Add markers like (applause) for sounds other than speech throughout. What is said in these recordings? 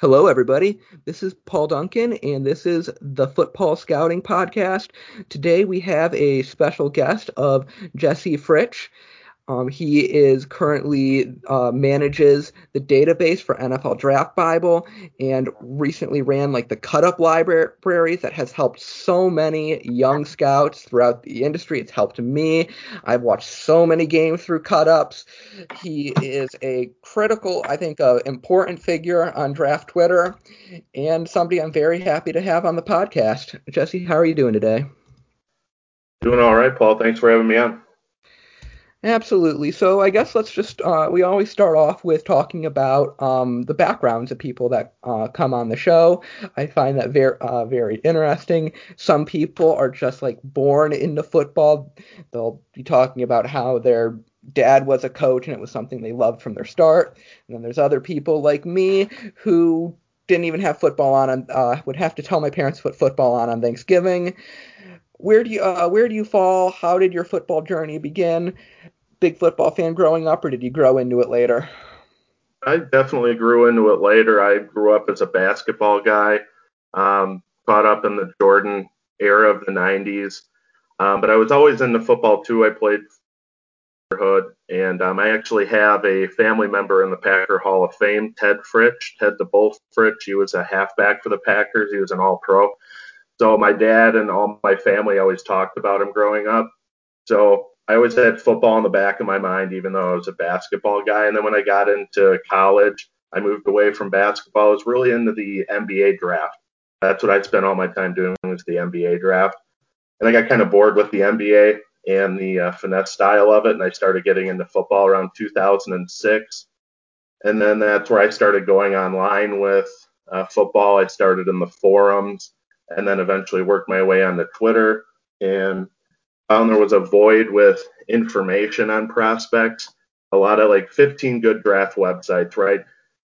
Hello, everybody. This is Paul Duncan, and this is the Football Scouting Podcast. Today we have a special guest of Jesse Fritsch. Um, he is currently uh, manages the database for NFL Draft Bible and recently ran like the cut up libraries that has helped so many young scouts throughout the industry. It's helped me. I've watched so many games through cut ups. He is a critical, I think, uh, important figure on draft Twitter and somebody I'm very happy to have on the podcast. Jesse, how are you doing today? Doing all right, Paul. Thanks for having me on. Absolutely. So I guess let's just uh, we always start off with talking about um, the backgrounds of people that uh, come on the show. I find that very uh, very interesting. Some people are just like born into football. They'll be talking about how their dad was a coach and it was something they loved from their start. And then there's other people like me who didn't even have football on. Uh, would have to tell my parents to put football on on Thanksgiving where do you uh, where do you fall? How did your football journey begin? Big football fan growing up, or did you grow into it later? I definitely grew into it later. I grew up as a basketball guy, um, caught up in the Jordan era of the '90s, um, but I was always into football too. I played hood, and um, I actually have a family member in the Packer Hall of Fame, Ted Fritsch, Ted the Bull Fritsch. He was a halfback for the Packers. He was an All-Pro. So my dad and all my family always talked about him growing up. So I always had football in the back of my mind, even though I was a basketball guy. And then when I got into college, I moved away from basketball. I was really into the NBA draft. That's what I'd spent all my time doing was the NBA draft. And I got kind of bored with the NBA and the uh, finesse style of it, and I started getting into football around 2006. And then that's where I started going online with uh, football. I started in the forums and then eventually worked my way onto Twitter and found there was a void with information on prospects. A lot of like 15 good draft websites, right?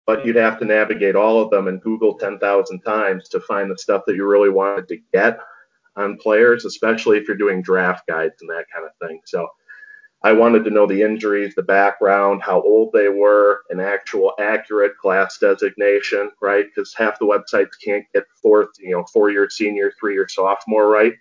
But you'd have to navigate all of them and Google 10,000 times to find the stuff that you really wanted to get on players, especially if you're doing draft guides and that kind of thing. So I wanted to know the injuries, the background, how old they were, an actual accurate class designation, right? Because half the websites can't get fourth, you know, four-year senior, three-year sophomore right.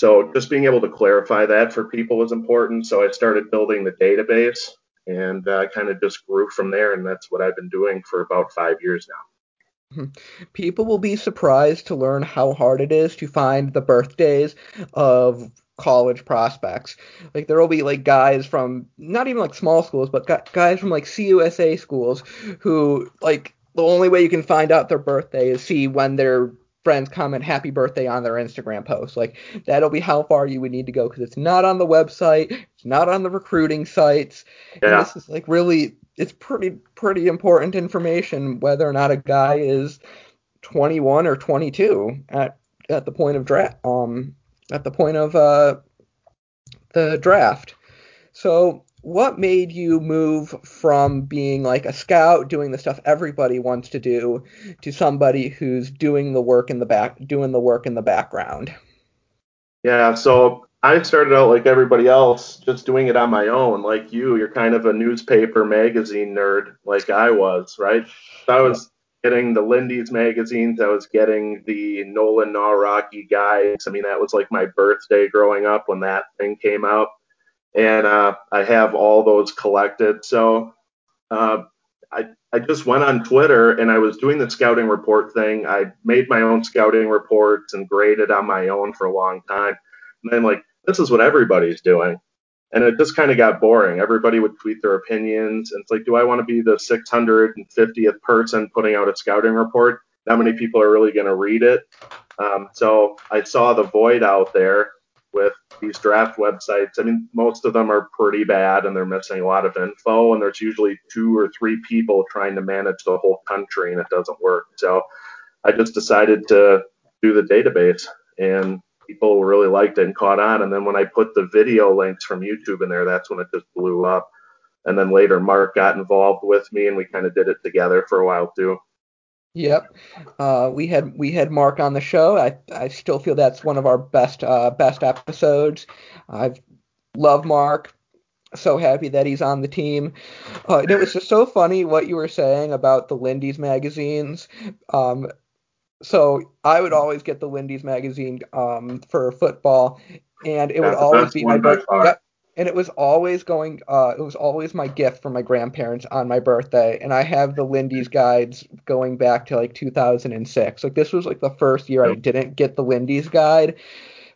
So just being able to clarify that for people was important. So I started building the database and uh, kind of just grew from there. And that's what I've been doing for about five years now. People will be surprised to learn how hard it is to find the birthdays of college prospects. Like there will be like guys from not even like small schools, but guys from like CUSA schools who like the only way you can find out their birthday is see when their friends comment happy birthday on their Instagram post. Like that'll be how far you would need to go because it's not on the website, it's not on the recruiting sites. Yeah. And this is like really it's pretty pretty important information whether or not a guy is 21 or 22 at at the point of draft um at the point of uh, the draft. So, what made you move from being like a scout, doing the stuff everybody wants to do, to somebody who's doing the work in the back, doing the work in the background? Yeah, so I started out like everybody else, just doing it on my own. Like you, you're kind of a newspaper magazine nerd, like I was, right? So I was getting the Lindy's magazines. I was getting the Nolan Nawrocki guides. I mean, that was like my birthday growing up when that thing came out. And uh, I have all those collected. So uh, I, I just went on Twitter and I was doing the scouting report thing. I made my own scouting reports and graded on my own for a long time. And then, like, this is what everybody's doing and it just kind of got boring. Everybody would tweet their opinions, and it's like, do I want to be the 650th person putting out a scouting report? Not many people are really going to read it. Um, so I saw the void out there with these draft websites. I mean, most of them are pretty bad, and they're missing a lot of info. And there's usually two or three people trying to manage the whole country, and it doesn't work. So I just decided to do the database and people really liked it and caught on. And then when I put the video links from YouTube in there, that's when it just blew up. And then later, Mark got involved with me, and we kind of did it together for a while too. Yep, uh, we had we had Mark on the show. I I still feel that's one of our best uh, best episodes. I've love Mark. so happy that he's on the team. Uh, it was just so funny what you were saying about the Lindy's magazines. Um, so I would always get the Lindy's magazine um, for football, and it would always be my birthday. Yep. And it was always going. Uh, it was always my gift for my grandparents on my birthday, and I have the Lindy's guides going back to like 2006. Like this was like the first year I didn't get the Lindy's guide,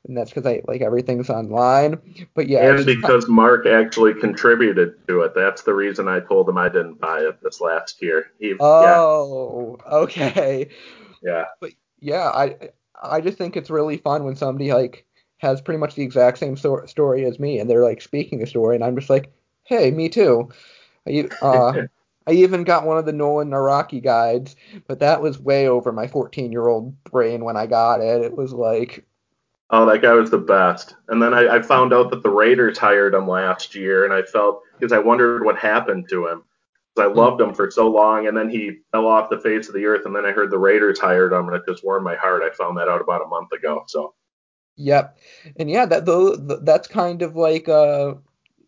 and that's because I like everything's online. But yeah, and because Mark actually contributed to it. That's the reason I told him I didn't buy it this last year. He, oh, yeah. okay. Yeah. But yeah, I I just think it's really fun when somebody like has pretty much the exact same so- story as me, and they're like speaking the story, and I'm just like, hey, me too. I, (laughs) uh, I even got one of the Nolan Nawrocki guides, but that was way over my 14 year old brain when I got it. It was like, oh, that guy was the best. And then I, I found out that the Raiders hired him last year, and I felt because I wondered what happened to him. I loved him for so long, and then he fell off the face of the earth. And then I heard the Raiders hired him, and it just warmed my heart. I found that out about a month ago. So. Yep, and yeah, that though that's kind of like uh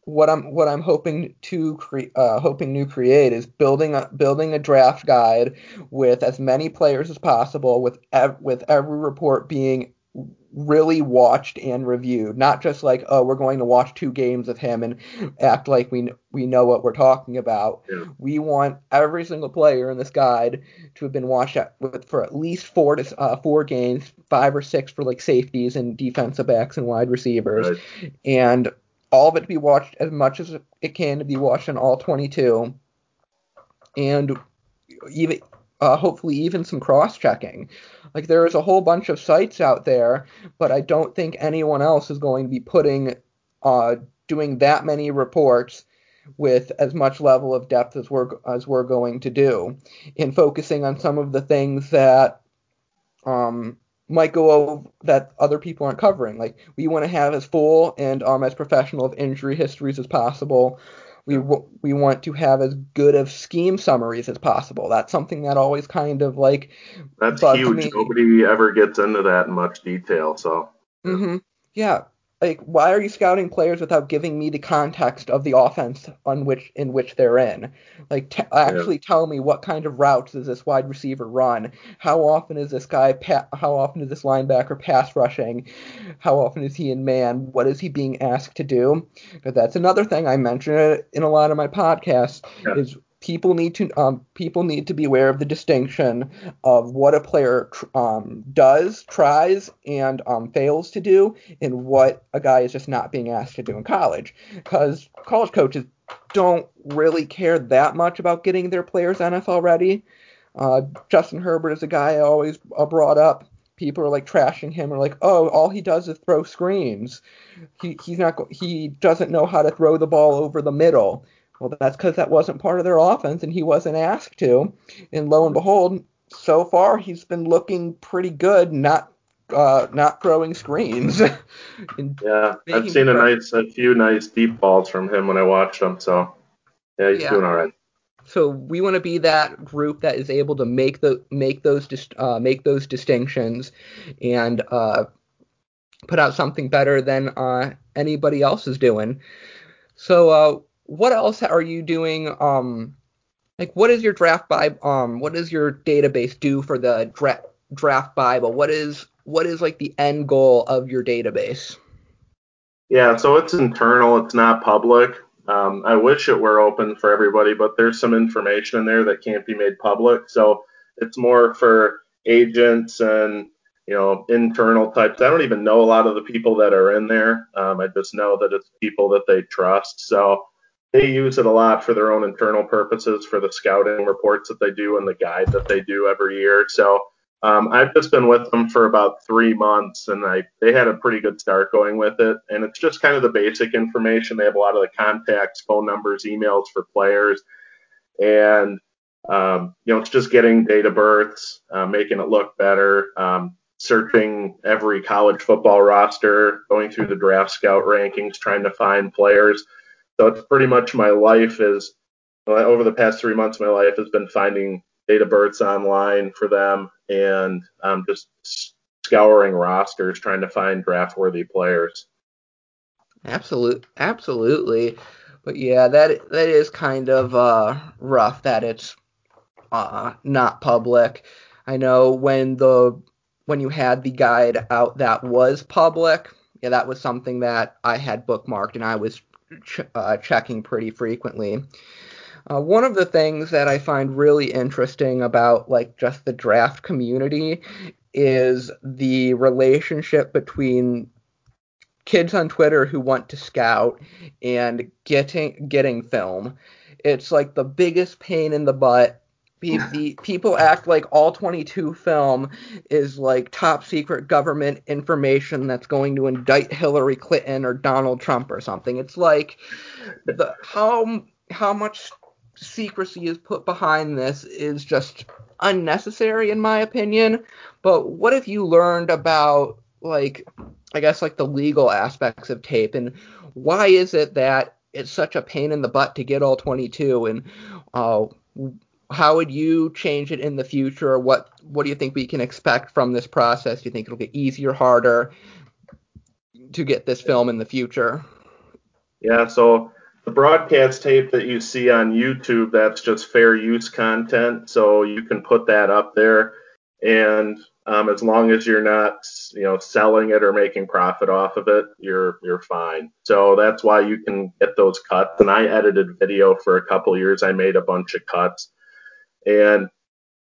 what I'm what I'm hoping to create uh, hoping to create is building a building a draft guide with as many players as possible with ev- with every report being really watched and reviewed, not just like, oh, we're going to watch two games of him and act like we we know what we're talking about. Yeah. We want every single player in this guide to have been watched at, with, for at least four to uh, four games, five or six for like safeties and defensive backs and wide receivers, right. and all of it to be watched as much as it can to be watched on all 22, and even uh, hopefully even some cross checking. Like there is a whole bunch of sites out there, but I don't think anyone else is going to be putting uh, doing that many reports with as much level of depth as we're as we're going to do, in focusing on some of the things that um, might go over that other people aren't covering. Like we want to have as full and um, as professional of injury histories as possible. We we want to have as good of scheme summaries as possible. That's something that always kind of like that's huge. Me. Nobody ever gets into that in much detail. So. Mm-hmm. Yeah, like why are you scouting players without giving me the context of the offense on which in which they're in? Like t- actually yeah. tell me what kind of routes does this wide receiver run? How often is this guy pa- how often is this linebacker pass rushing? How often is he in man? What is he being asked to do? But that's another thing i mention in a lot of my podcasts yeah. is people need to um, people need to be aware of the distinction of what a player um, does, tries, and um, fails to do, and what a guy is just not being asked to do in college. Because college coaches don't really care that much about getting their players NFL ready. Uh, Justin Herbert is a guy I always uh, brought up. People are like trashing him or like, oh, all he does is throw screens. He he's not he doesn't know how to throw the ball over the middle well, that's because that wasn't part of their offense and he wasn't asked to. And lo and behold, so far he's been looking pretty good, not uh, not throwing screens. (laughs) yeah, I've seen a nice, a few nice deep balls from him when I watched him. So yeah, he's yeah. doing all right. So we want to be that group that is able to make the make those uh, make those distinctions and uh, put out something better than uh, anybody else is doing. So uh, what else are you doing? Um, like what is your draft bible? Um, what does your database do for the dra- draft bible? What is what is like the end goal of your database? Yeah, so it's internal. It's not public. Um, I wish it were open for everybody, but there's some information in there that can't be made public. So it's more for agents and you know internal types. I don't even know a lot of the people that are in there. Um, I just know that it's people that they trust. So they use it a lot for their own internal purposes for the scouting reports that they do and the guide that they do every year. So um, I've just been with them for about three months, and I they had a pretty good start going with it. And it's just kind of the basic information. They have a lot of the contacts, phone numbers, emails for players, and um, you know it's just getting date of births, uh, making it look better. Um, searching every college football roster, going through the draft scout rankings, trying to find players so it's pretty much my life is over the past three months, my life has been finding data births online for them and um, just scouring rosters, trying to find draft worthy players. Absolutely, absolutely. But yeah, that that is kind of uh, rough that it's uh, not public. I know when the when you had the guide out that was public, yeah, that was something that I had bookmarked and I was ch- uh, checking pretty frequently. Uh, one of the things that I find really interesting about like just the draft community is the relationship between kids on Twitter who want to scout and getting getting film. It's like the biggest pain in the butt. The, the (laughs) people act like all 22 film is like top secret government information that's going to indict Hillary Clinton or Donald Trump or something. It's like the how how much secrecy is put behind this is just unnecessary in my opinion. But what if you learned about like I guess like the legal aspects of tape and why is it that it's such a pain in the butt to get all 22 and uh, how would you change it in the future? What what do you think we can expect from this process? Do you think it'll get easier, harder to get this film in the future? Yeah, so the broadcast tape that you see on YouTube, that's just fair use content, so you can put that up there, and um, as long as you're not, you know, selling it or making profit off of it, you're you're fine. So that's why you can get those cuts. And I edited video for a couple years. I made a bunch of cuts, and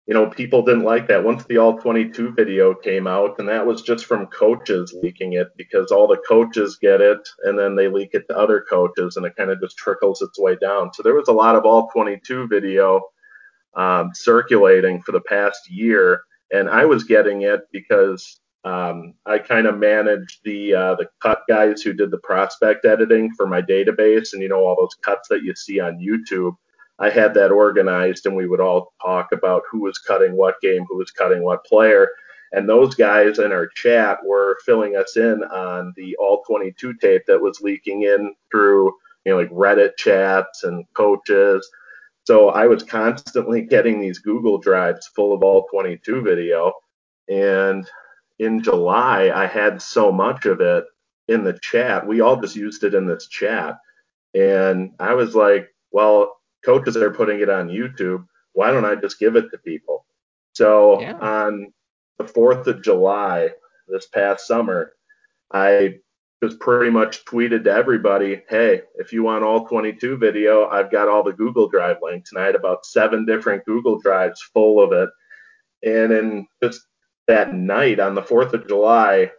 you know, people didn't like that. Once the All 22 video came out, and that was just from coaches leaking it because all the coaches get it and then they leak it to other coaches and it kind of just trickles its way down. So there was a lot of All 22 video um, circulating for the past year, and I was getting it because um, I kind of managed the uh, the cut guys who did the prospect editing for my database, and you know all those cuts that you see on YouTube. I had that organized and we would all talk about who was cutting what game, who was cutting what player. And those guys in our chat were filling us in on the all 22 tape that was leaking in through, you know, like Reddit chats and coaches. So I was constantly (laughs) getting these Google Drives full of all 22 video. And in July, I had so much of it in the chat. We all just used it in this chat. And I was like, well, coaches are putting it on YouTube. Why don't I just give it to people? So yeah. on the 4th of July this past summer, I just pretty much tweeted to everybody, hey, if you want all 22 video, I've got all the Google Drive links. And I had about seven different Google Drives full of it. And in just that night on the 4th of July,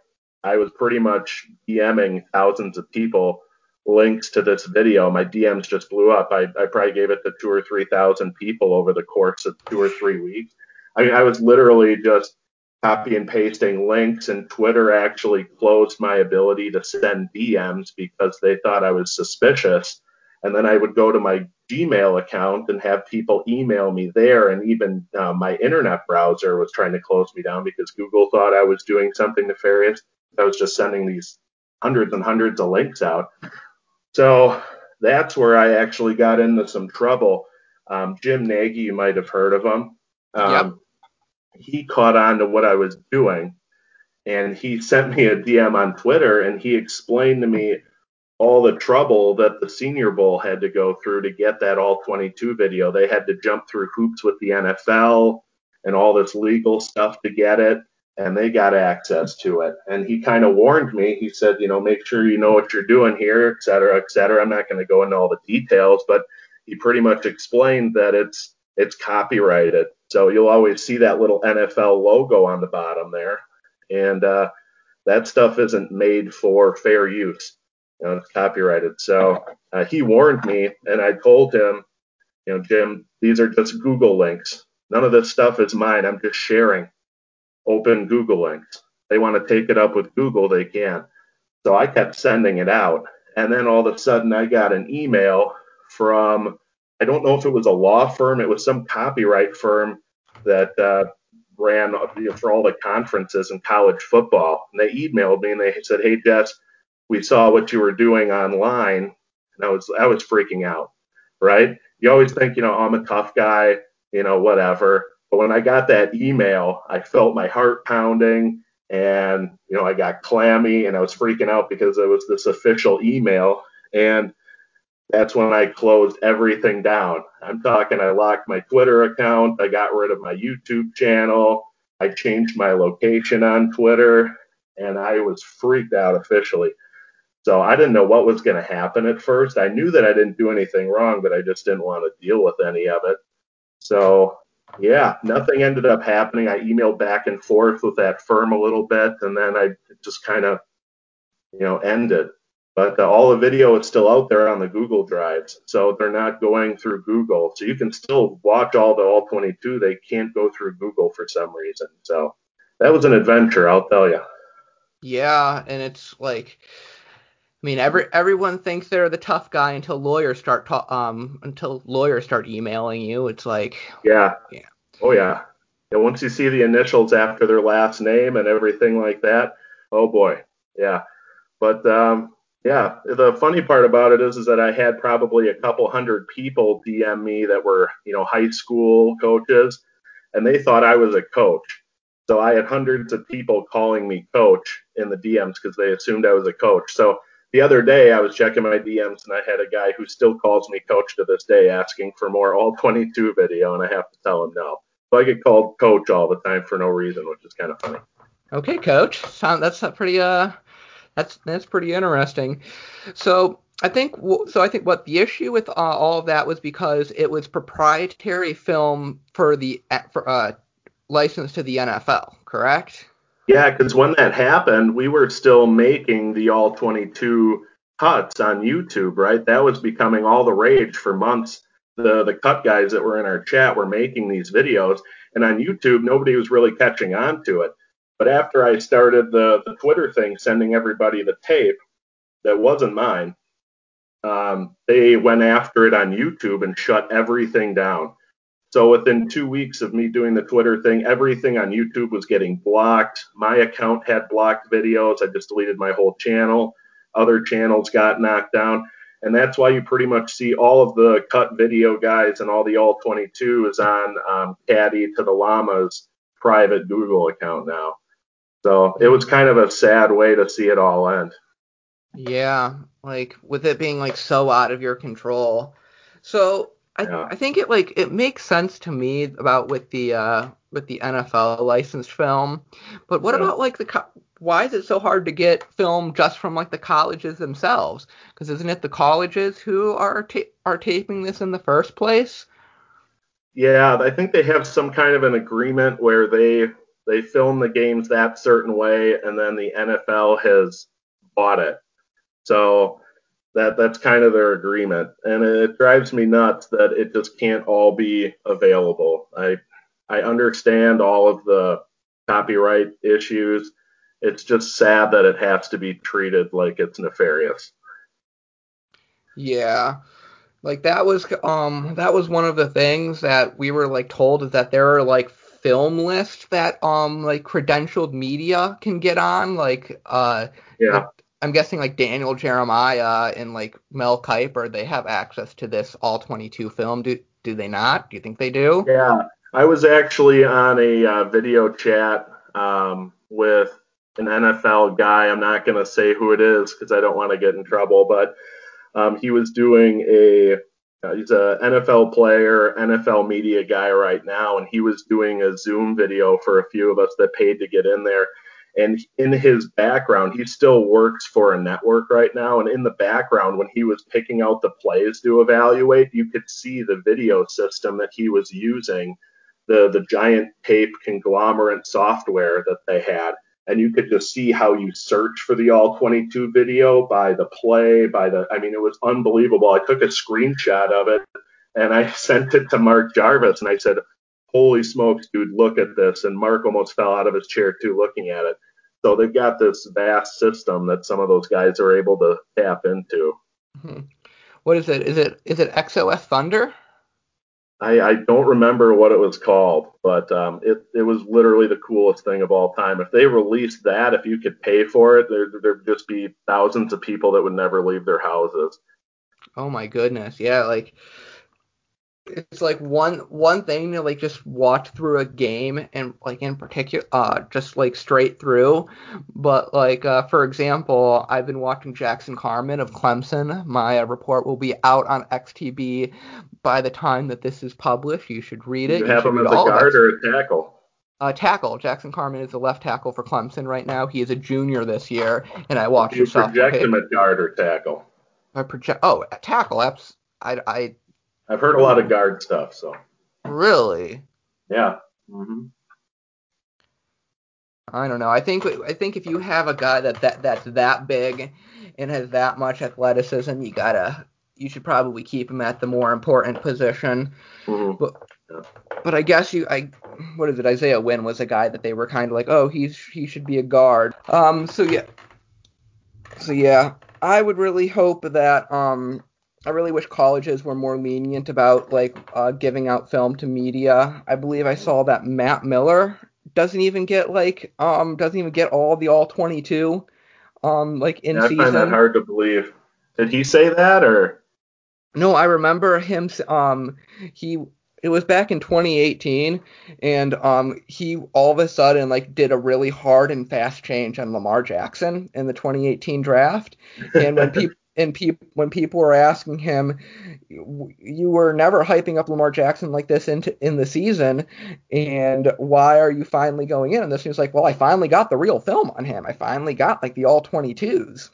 I was pretty much DMing thousands of people links to this video. My DMs just blew up. I, I probably gave it to two or three thousand people over the course of two or three weeks. I mean, I was literally just copy and pasting links, and Twitter actually closed my ability to send DMs because they thought I was suspicious. And then I would go to my Gmail account and have people email me there. And even uh, my internet browser was trying to close me down because Google thought I was doing something nefarious. I was just sending these hundreds and hundreds of links out. So that's where I actually got into some trouble. Um, Jim Nagy, you might have heard of him. Um, yep. He caught on to what I was doing, and he sent me a DM on Twitter, and he explained to me all the trouble that the Senior Bowl had to go through to get that all 22 video. They had to jump through hoops with the NFL and all this legal stuff to get it and they got access to it. And he kind of warned me. He said, you know, make sure you know what you're doing here, et cetera, et cetera. I'm not going to go into all the details, but he pretty much explained that it's it's copyrighted. So you'll always see that little NFL logo on the bottom there, and uh, that stuff isn't made for fair use. You know, it's copyrighted. So uh, he warned me, and I told him, you know, Jim, these are just Google links. None of this stuff is mine. I'm just sharing open Google links. They want to take it up with Google, they can. So I kept sending it out. And then all of a sudden I got an email from, I don't know if it was a law firm, it was some copyright firm that uh, ran for all the conferences in college football. And they emailed me and they said, Hey, Jess, we saw what you were doing online. And I was, I was freaking out, right? You always think, you know, I'm a tough guy, you know, whatever. But when I got that email, I felt my heart pounding and, you know, I got clammy and I was freaking out because it was this official email. And that's when I closed everything down. I'm talking, I locked my Twitter account, I got rid of my YouTube channel, I changed my location on Twitter, and I was freaked out officially. So I didn't know what was going to happen at first. I knew that I didn't do anything wrong, but I just didn't want to deal with any of it. So yeah, nothing ended up happening. I emailed back and forth with that firm a little bit, and then I just kind of, you know, ended. But uh, all the video is still out there on the Google drives, so they're not going through Google. So you can still watch all the all 22. They can't go through Google for some reason. So that was an adventure, I'll tell you. Yeah, and it's like I mean, every everyone thinks they're the tough guy until lawyers start ta- um until lawyers start emailing you. It's like yeah, yeah, oh yeah. And once you see the initials after their last name and everything like that, oh boy, yeah. But um, yeah, the funny part about it is, is that I had probably a couple hundred people DM me that were, you know, high school coaches, and they thought I was a coach. So I had hundreds of people calling me coach in the DMs because they assumed I was a coach. So the other day I was checking my DMs and I had a guy who still calls me coach to this day asking for more all 22 video and I have to tell him no. So I get called coach all the time for no reason, which is kind of funny. Okay, coach. That's pretty uh that's that's pretty interesting. So I think so. I think what the issue with uh, all of that was because it was proprietary film for the for uh, license to the NFL, correct? Yeah, because when that happened, we were still making the all 22 cuts on YouTube, right? That was becoming all the rage for months. The the cut guys that were in our chat were making these videos, and on YouTube, nobody was really catching on to it. But after I started the, the Twitter thing, sending everybody the tape that wasn't mine, um, they went after it on YouTube and shut everything down. So within two weeks of me doing the Twitter thing, everything on YouTube was getting blocked. My account had blocked videos. I just deleted my whole channel. Other channels got knocked down. And that's why you pretty much see all of the cut video guys and all the all 22 is on um, Caddy to the Llamas private Google account now. So it was kind of a sad way to see it all end. Yeah, like with it being like so out of your control. So I, yeah. I think it like it makes sense to me about with the uh with the NFL licensed film, but what yeah. about like the why is it so hard to get film just from like the colleges themselves? Because isn't it the colleges who are ta- are taping this in the first place? Yeah, I think they have some kind of an agreement where they they film the games that certain way, and then the NFL has bought it. So that that's kind of their agreement, and it drives me nuts that it just can't all be available. I I understand all of the copyright issues. It's just sad that it has to be treated like it's nefarious. Yeah. Like that was um that was one of the things that we were like told is that there are like film lists that um like credentialed media can get on like uh yeah I'm guessing like Daniel Jeremiah and like Mel Kiper, they have access to this all 22 film. Do do they not? Do you think they do? Yeah, I was actually on a uh, video chat um, with an NFL guy. I'm not to say who it is because I don't want to get in trouble, but um, he was doing a uh, he's a NFL player, NFL media guy right now, and he was doing a Zoom video for a few of us that paid to get in there and in his background, he still works for a network right now. And in the background, when he was picking out the plays to evaluate, you could see the video system that he was using, the, the giant tape conglomerate software that they had. And you could just see how you search for the all 22 video by the play, by the, I mean, it was unbelievable. I took a screenshot of it and I (laughs) sent it to Mark Jarvis and I said, holy smokes, dude, look at this. And Mark almost fell out of his chair too looking at it. So they've got this vast system that some of those guys are able to tap into. Mm-hmm. What is it? Is it is it XOS Thunder? I, I don't remember what it was called, but um, it it was literally the coolest thing of all time. If they released that, if you could pay for it, there there'd just be thousands of people that would never leave their houses. Oh my goodness, yeah, like it's like one one thing to like just watch through a game and like in particular uh just like straight through. But like uh for example i've been watching jackson Carman of clemson. My uh, report will be out on xtb by the time that this is published. You should read it. You have him as a guard or a tackle. uh, tackle. Jackson Carman is a left tackle for clemson right now. He is a junior this year and i watched You project him at guard or tackle. I project oh tackle abs- I, I I've heard a lot of guard stuff, so really yeah. hmm I don't know. I think I think if you have a guy that, that that's that big and has that much athleticism, you gotta you should probably keep him at the more important position. hmm But I guess you I what is it? Isaiah Wynn was a guy that they were kind of like, oh, he's he should be a guard. Um. So yeah. So yeah, I would really hope that um. I really wish colleges were more lenient about like uh, giving out film to media. I believe I saw that Matt Miller doesn't even get like um doesn't even get all the all 22 um like in Yeah, I find that hard to believe. Did he say that or? No, I remember him. Um, he it was back in 2018, and um, he all of a sudden like did a really hard and fast change on Lamar Jackson in the 2018 draft. And when (laughs) people and people when people were asking him, you were never hyping up Lamar Jackson like this into in the season, and why are you finally going in this? And he was like, well, I finally got the real film on him. I finally got like the all 22s.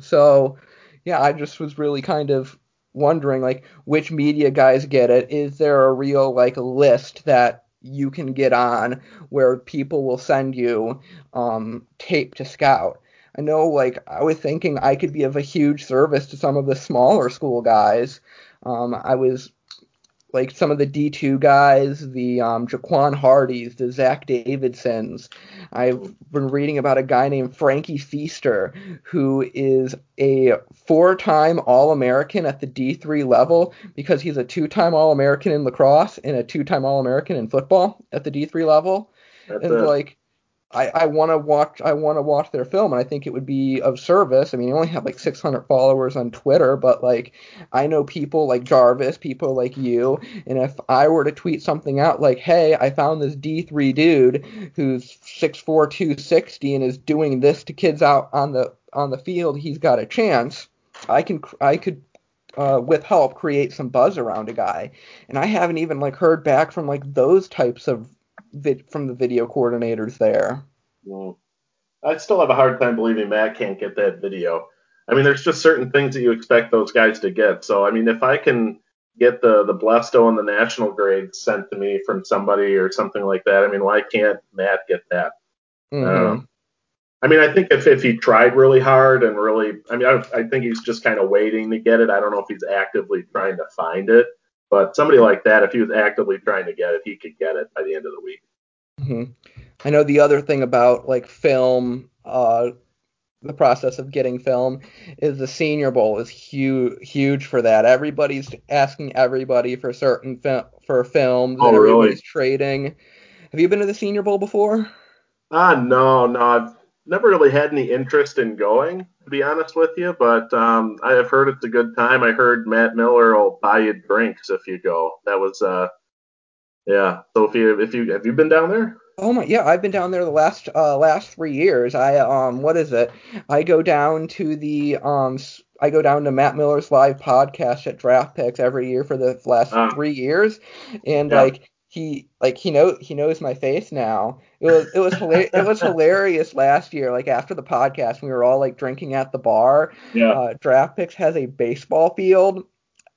So yeah, I just was really kind of wondering like which media guys get it. Is there a real like list that you can get on where people will send you um, tape to scout? I know like I was thinking I could be of a huge service to some of the smaller school guys. Um, I was like some of the D2 guys, the um, Jaquan Hardys, the Zach Davidsons. I've been reading about a guy named Frankie Feaster, who is a four time All American at the D3 level because he's a two time All American in lacrosse and a two time All American in football at the D3 level. That's And it. like, I, I want to watch I want to watch their film and I think it would be of service. I mean, he only have like 600 followers on Twitter, but like I know people like Jarvis, people like you, and if I were to tweet something out like, "Hey, I found this D3 dude who's 6'4", 260 and is doing this to kids out on the on the field, he's got a chance." I can I could uh, with help create some buzz around a guy, and I haven't even like heard back from like those types of vid- from the video coordinators there. Mm. I still have a hard time believing Matt can't get that video. I mean, there's just certain things that you expect those guys to get. So, I mean, if I can get the the Blesto and the national grade sent to me from somebody or something like that, I mean, why can't Matt get that? Mhm. Um, I mean, I think if, if he tried really hard and really, I mean, I, I think he's just kind of waiting to get it. I don't know if he's actively trying to find it, but somebody like that, if he was actively trying to get it, he could get it by the end of the week. Mhm. I know the other thing about like film, uh, the process of getting film is the Senior Bowl is huge, huge for that. Everybody's asking everybody for certain fil- for films, Oh, and really? everybody's trading. Have you been to the Senior Bowl before? Ah, no, no, I've never really had any interest in going, to be honest with you. But um, I have heard it's a good time. I heard Matt Miller will buy you drinks if you go. That was, uh, yeah. So if you, if you, have you been down there? Oh my, yeah, I've been down there the last uh last three years. I um, what is it? I go down to the um, I go down to Matt Miller's live podcast at Draft Picks every year for the last Ah. three years, and Yeah. like he like he know he knows my face now. It was it was hila- it was hilarious last year. Like after the podcast, we were all like drinking at the bar. Yeah. Uh, Draft Picks has a baseball field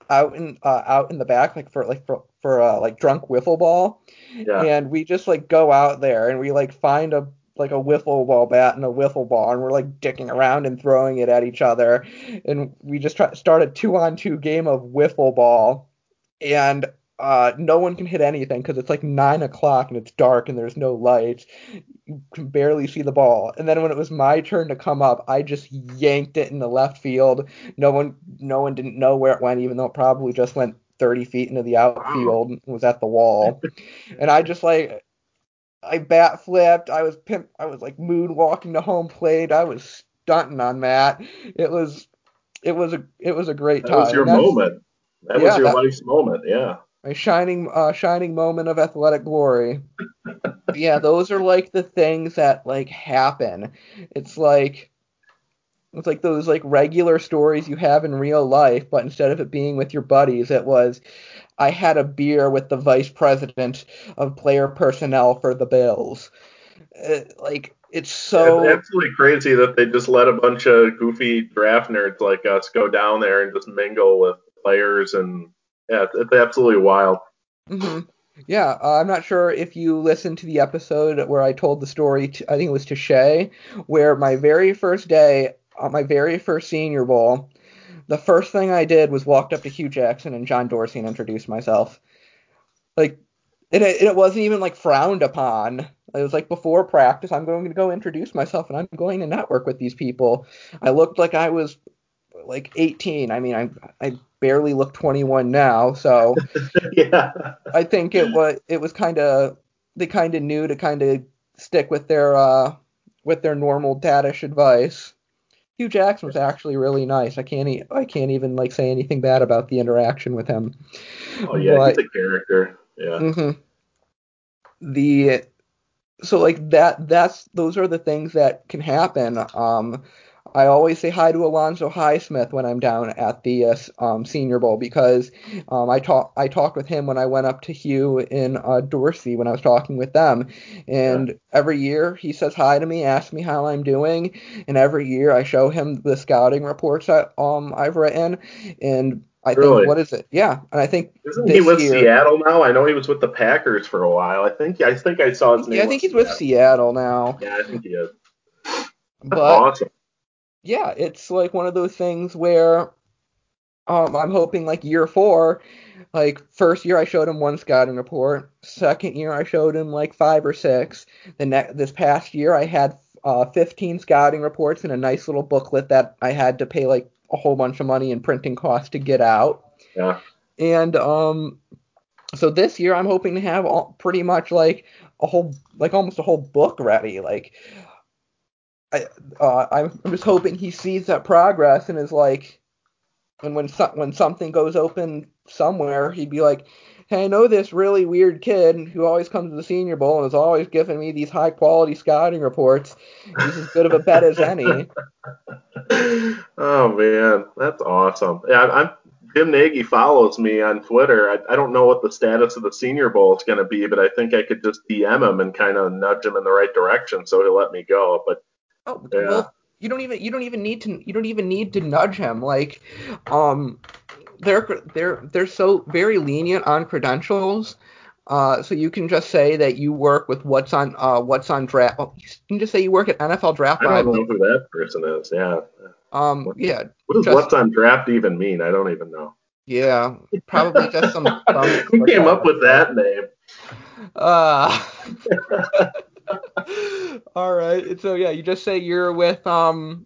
out in uh, out in the back, like for like for for uh, like drunk wiffle ball Yeah. and we just like go out there and we like find a like a wiffle ball bat and a wiffle ball and we're like dicking around and throwing it at each other and we just try start a two on two game of wiffle ball and uh, no one can hit anything because it's like nine o'clock and it's dark and there's no lights. You can barely see the ball. And then when it was my turn to come up, I just yanked it in the left field. No one, no one didn't know where it went, even though it probably just went 30 feet into the outfield and was at the wall. (laughs) and I just like, I bat flipped. I was pimp. I was like moonwalking to home plate. I was stunting on that. It was, it was a, it was a great That time. was your moment. That Yeah, was your that- life's moment. Yeah. My shining uh shining moment of athletic glory. Yeah those are like the things that like happen. It's like it's like those like regular stories you have in real life but instead of it being with your buddies it was i had a beer with the vice president of player personnel for the bills. Uh, like it's so it's absolutely crazy that they just let a bunch of goofy draft nerds like us go down there and just mingle with players and yeah, it's, absolutely wild. hmm Yeah, uh, I'm not sure if you listened to the episode where I told the story. To, I think it was to Shay, where my very first day, on my very first Senior Bowl, the first thing I did was walked up to Hue Jackson and John Dorsey and introduced myself. Like, it it wasn't even like frowned upon. It was like before practice, I'm going to go introduce myself and I'm going to network with these people. I looked like I was like 18. I mean, I I barely look 21 now, so. (laughs) yeah. I think it was it was kind of they kind of knew to kind of stick with their uh with their normal dadish advice. Hue Jackson was actually really nice. I can't e- I can't even like say anything bad about the interaction with him. Oh yeah, But- he's a character. Yeah. hmm The so like that that's those are the things that can happen. Um, I always say hi to Alonzo Highsmith when I'm down at the uh, um, Senior Bowl because um, I talk I talked with him when I went up to Hue in uh, Dorsey when I was talking with them, and every year he says hi to me, asks me how I'm doing, and every year I show him the scouting reports that um I've written, and I think what is it? Yeah, and I think Isn't he with year- Seattle now? I know he was with the Packers for a while. I think I think I saw his name. yeah I think he's with Seattle now, Yeah, I think he is. That's but. awesome. Yeah, it's like one of those things where um, I'm hoping like year four, like first year I showed him one scouting report, second year I showed him like five or six. The ne- this past year I had uh, 15 scouting reports and a nice little booklet that I had to pay like a whole bunch of money in printing costs to get out. Yeah. And um, so this year I'm hoping to have all, pretty much like a whole like almost a whole book ready. Like I uh, I'm, just hoping he sees that progress and is like, and when some, when something goes open somewhere, he'd be like, "Hey, I know this really weird kid who always comes to the Senior Bowl and is always giving me these high quality scouting reports. He's as good of a bet as any." (laughs) oh man, that's awesome. Yeah, I'm Jim Nagy follows me on Twitter. I, I don't know what the status of the Senior Bowl is going to be, but I think I could just DM him and kind of nudge him in the right direction so he'll let me go. But Oh, Yeah. well, you don't even you don't even need to you don't even need to nudge him. Like, um, they're they're they're so very lenient on credentials. Uh, so you can just say that you work with what's on uh what's on draft. Well, you can just say you work at NFL Draft I don't know who that person is. Yeah. Um, yeah, What does Just- what's on draft even mean? I don't even know. yeah, probably just some. (laughs) some Who came up with that name? Uh, (laughs) (laughs) (laughs) all right. So yeah, you just say you're with um,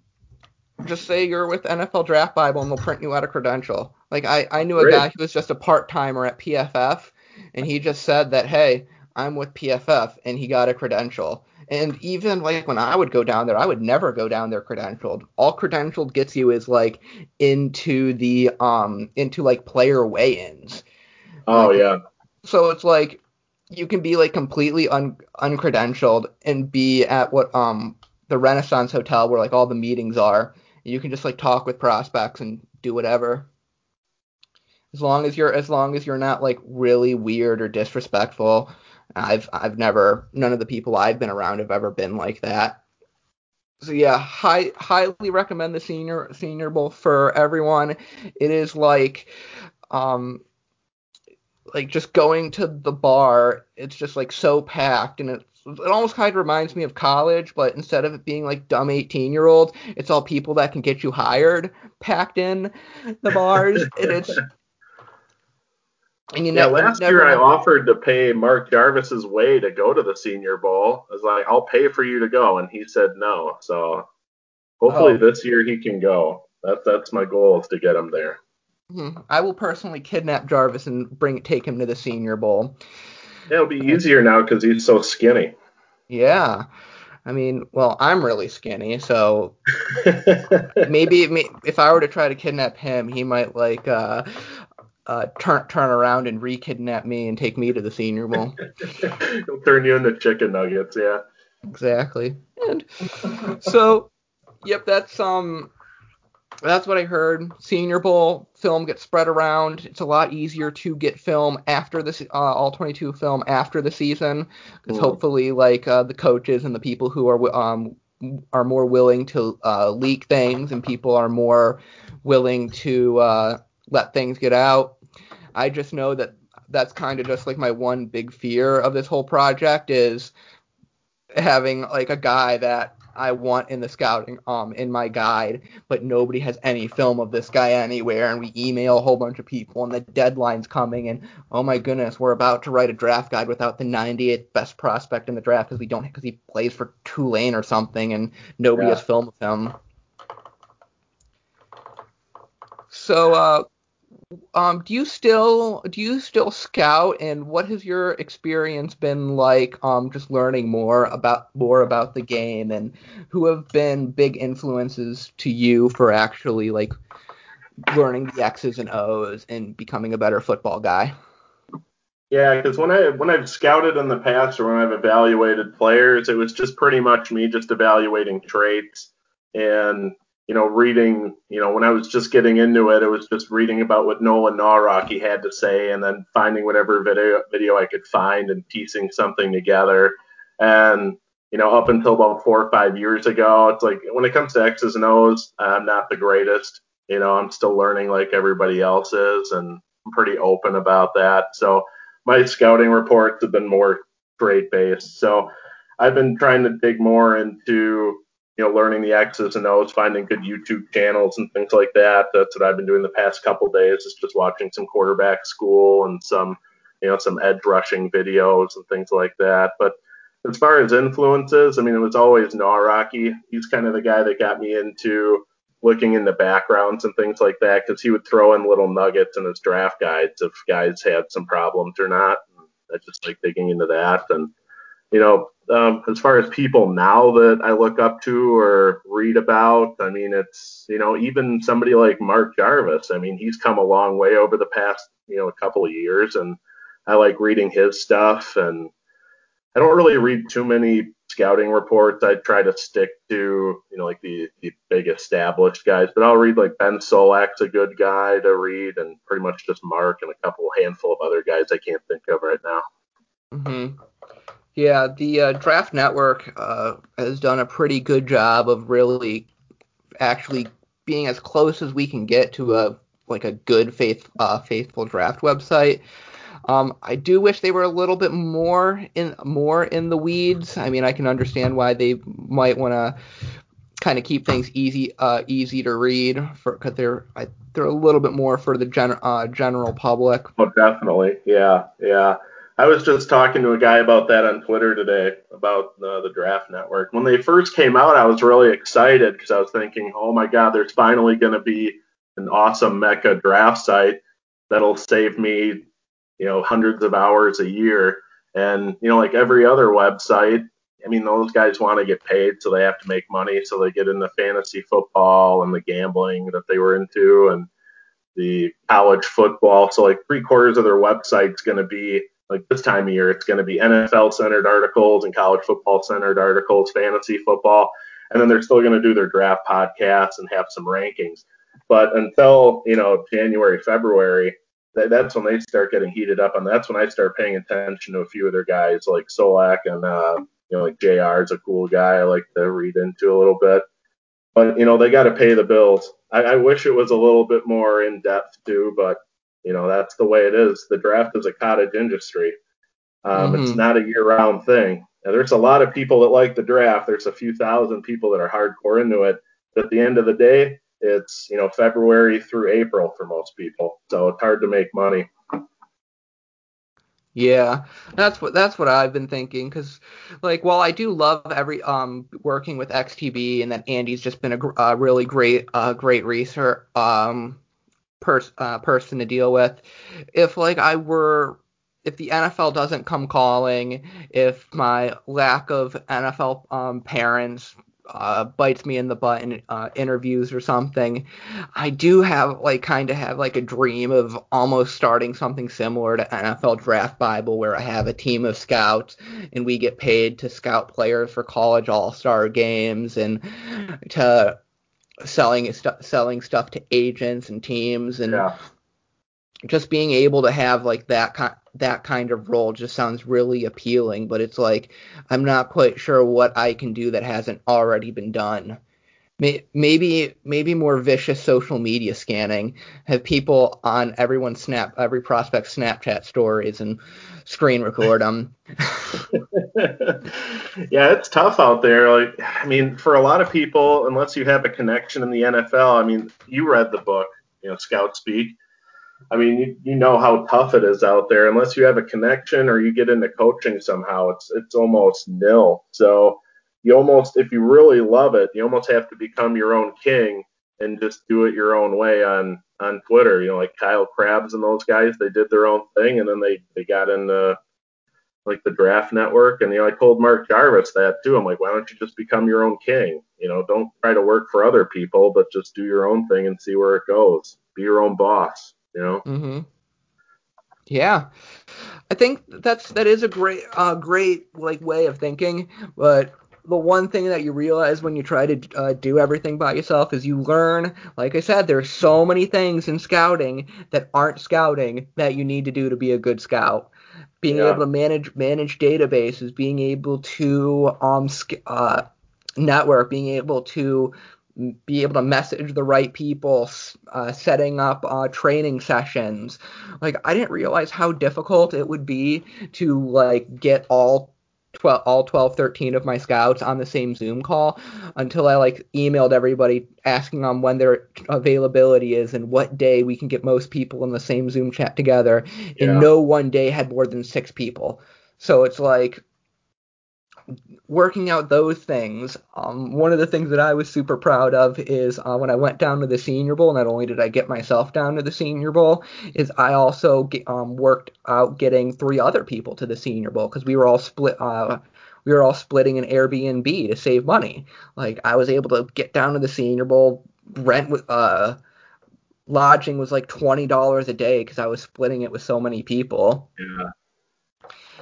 just say you're with NFL Draft Bible, and they'll print you out a credential. Like I, I knew a Great. guy who was just a part timer at PFF, and he just said that, hey, I'm with PFF, and he got a credential. And even like when I would go down there, I would never go down there credentialed. All credentialed gets you is like into the um into like player weigh-ins. Oh Like- yeah. So it's like you can be like completely un uncredentialed and be at what um the Renaissance Hotel where like all the meetings are. You can just like talk with prospects and do whatever. As long as you're as long as you're not like really weird or disrespectful. I've I've never none of the people I've been around have ever been like that. So yeah, high, highly recommend the senior senior bowl for everyone. It is like um like just going to the bar, it's just like so packed and it's it almost kind of reminds me of college, but instead of it being like dumb 18 year olds, it's all people that can get you hired packed in the bars. (laughs) and it's and you Yeah, last never year I offered to pay Mark Jarvis's way to go to the Senior Bowl. I was like, I'll pay for you to go, and he said no. So hopefully Oh. this year he can go. That's that's my goal is to get him there. Mhm. I will personally kidnap Jarvis and bring take him to the Senior Bowl. It'll be easier now because he's so skinny. Yeah. I mean, well, I'm really skinny, so (laughs) maybe if I were to try to kidnap him, he might like uh uh, turn turn around and re-kidnap me and take me to the Senior Bowl. (laughs) He'll turn you into chicken nuggets, yeah. Exactly. And so, yep, that's um, that's what I heard. Senior Bowl film gets spread around. It's a lot easier to get film after this uh, all 22 film after the season because mm. hopefully, like uh, the coaches and the people who are um are more willing to uh, leak things and people are more willing to uh, let things get out. I just know that that's kind of just like my one big fear of this whole project is having like a guy that I want in the scouting um in my guide, but nobody has any film of this guy anywhere and we email a whole bunch of people and the deadline's coming and oh my goodness, we're about to write a draft guide without the 98th best prospect in the draft because we don't because he plays for Tulane or something and nobody yeah. has film of him. So uh um, do you still do you still scout and what has your experience been like um, just learning more about more about the game and who have been big influences to you for actually like learning the X's and O's and becoming a better football guy? Yeah, because when I when I've scouted in the past or when I've evaluated players, it was just pretty much me just evaluating traits and you know, reading, you know, when I was just getting into it, it was just reading about what Nolan Nawrocki had to say and then finding whatever video video I could find and piecing something together. And, you know, up until about four or five years ago, it's like when it comes to X's and O's, I'm not the greatest. You know, I'm still learning like everybody else is and I'm pretty open about that. So my scouting reports have been more trade based. So I've been trying to dig more into you know, learning the X's and O's, finding good YouTube channels and things like that. That's what I've been doing the past couple days is just watching some quarterback school and some, you know, some edge rushing videos and things like that. But as far as influences, I mean, it was always Nawrocki. He's kind of the guy that got me into looking into backgrounds and things like that because he would throw in little nuggets in his draft guides if guys had some problems or not. I just like digging into that. And, you know, um, as far as people now that I look up to or read about, I mean, it's, you know, even somebody like Mark Jarvis, I mean, he's come a long way over the past, you know, a couple of years. And I like reading his stuff. And I don't really read too many scouting reports. I try to stick to, you know, like the, the big established guys. But I'll read like Ben Solak's a good guy to read, and pretty much just Mark and a couple handful of other guys I can't think of right now. Mm-hmm. Yeah, the uh, Draft Network uh, has done a pretty good job of really actually being as close as we can get to a like a good faith uh, faithful draft website. Um, I do wish they were a little bit more in more in the weeds. I mean, I can understand why they might want to kind of keep things easy uh, easy to read for because they're I, they're a little bit more for the gen, uh, general public. Oh, definitely, yeah, yeah. I was just talking to a guy about that on Twitter today about uh, the Draft Network. When they first came out, I was really excited because I was thinking, oh my God, there's finally going to be an awesome Mecca draft site that'll save me, you know, hundreds of hours a year. And, you know, like every other website, I mean, those guys want to get paid, so they have to make money. So they get into fantasy football and the gambling that they were into and the college football. So, like, three quarters of their website's going to be like this time of year, it's going to be NFL centered articles and college football centered articles, fantasy football, and then they're still going to do their draft podcasts and have some rankings. But until you know January, February, that's when they start getting heated up, and that's when I start paying attention to a few of their guys like Solak and uh, you know like Jr. is a cool guy I like to read into a little bit. But you know they got to pay the bills. I, I wish it was a little bit more in depth too, but you know, that's the way it is. The draft is a cottage industry. Um, mm-hmm. It's not a year-round thing. Now, there's a lot of people that like the draft. There's a few thousand people that are hardcore into it. But at the end of the day, it's you know February through April for most people, so it's hard to make money. Yeah, that's what that's what I've been thinking. Cause like, while I do love every um working with XTB and that Andy's just been a, a really great uh great research um pers- uh, person to deal with. If like I were if the NFL doesn't come calling, if my lack of NFL um, parents uh, bites me in the butt in uh, interviews or something. I do have like kind of have like a dream of almost starting something similar to NFL Draft Bible, where I have a team of scouts and we get paid to scout players for college All Star games and to selling st- selling stuff to agents and teams and Yeah. just being able to have like that kind that kind of role just sounds really appealing but it's like i'm not quite sure what i can do that hasn't already been done May- maybe maybe more vicious social media scanning have people on everyone's snap every prospect snapchat stories and screen record them (laughs) (laughs) yeah, it's tough out there. Like, I mean, for a lot of people, unless you have a connection in the NFL, I mean, you read the book, you know, Scout Speak. I mean, you, you know how tough it is out there. Unless you have a connection or you get into coaching somehow, it's it's almost nil. So you almost, if you really love it, you almost have to become your own king and just do it your own way on on Twitter. You know, like Kyle Crabbs and those guys, they did their own thing, and then they they got into like the draft network and you know I told Mark Jarvis that too. I'm like, why don't you just become your own king? You know, don't try to work for other people, but just do your own thing and see where it goes. Be your own boss, you know? hmm Yeah, I think that's that is a great uh, great like way of thinking, but the one thing that you realize when you try to uh, do everything by yourself is you learn, like I said, there's so many things in scouting that aren't scouting that you need to do to be a good scout. Being Yeah. able to manage manage databases, being able to um uh, network, being able to be able to message the right people, uh, setting up uh, training sessions. Like I didn't realize how difficult it would be to like get all 12 all 12 13 of my scouts on the same Zoom call until I like emailed everybody asking them when their availability is and what day we can get most people in the same Zoom chat together Yeah. and no one day had more than 6 people. So it's like working out those things. Um, one of the things that I was super proud of is uh, when I went down to the Senior Bowl. Not only did I get myself down to the Senior Bowl, is I also get, um, worked out getting three other people to the Senior Bowl because we were all split. Uh, we were all splitting an Airbnb to save money. Like I was able to get down to the Senior Bowl. Rent with uh, lodging was like twenty dollars a day because I was splitting it with so many people. Yeah.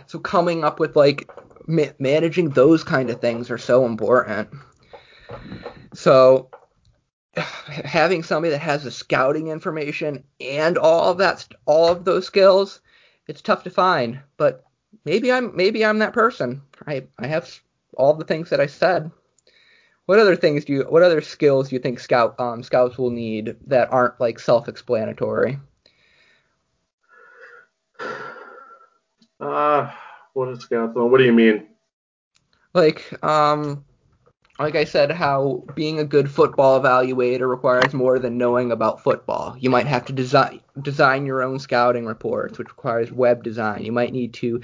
So coming up with like ma- managing those kind of things are so important. So (sighs) having somebody that has the scouting information and all of that, all of those skills, it's tough to find. But maybe I'm maybe I'm that person. I I have all the things that I said. What other things do you? What other skills do you think scout um, scouts will need that aren't like self-explanatory? Uh, what is Scout? What do you mean? like um like I said, how being a good football evaluator requires more than knowing about football. You might have to design design your own scouting reports, which requires web design. You might need to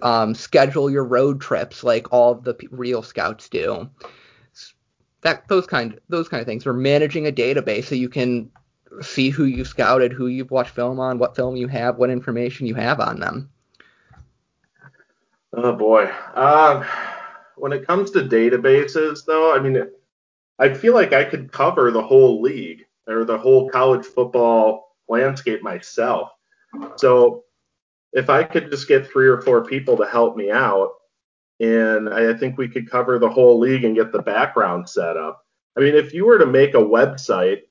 um, schedule your road trips, like all of the real scouts do. That those kind those kind of things. Or managing a database so you can see who you scouted, who you've watched film on, what film you have, what information you have on them. Oh boy. Um, when it comes to databases, though, I mean, I feel like I could cover the whole league or the whole college football landscape myself. So if I could just get three or four people to help me out, and I I think we could cover the whole league and get the background set up. I mean, if you were to make a website,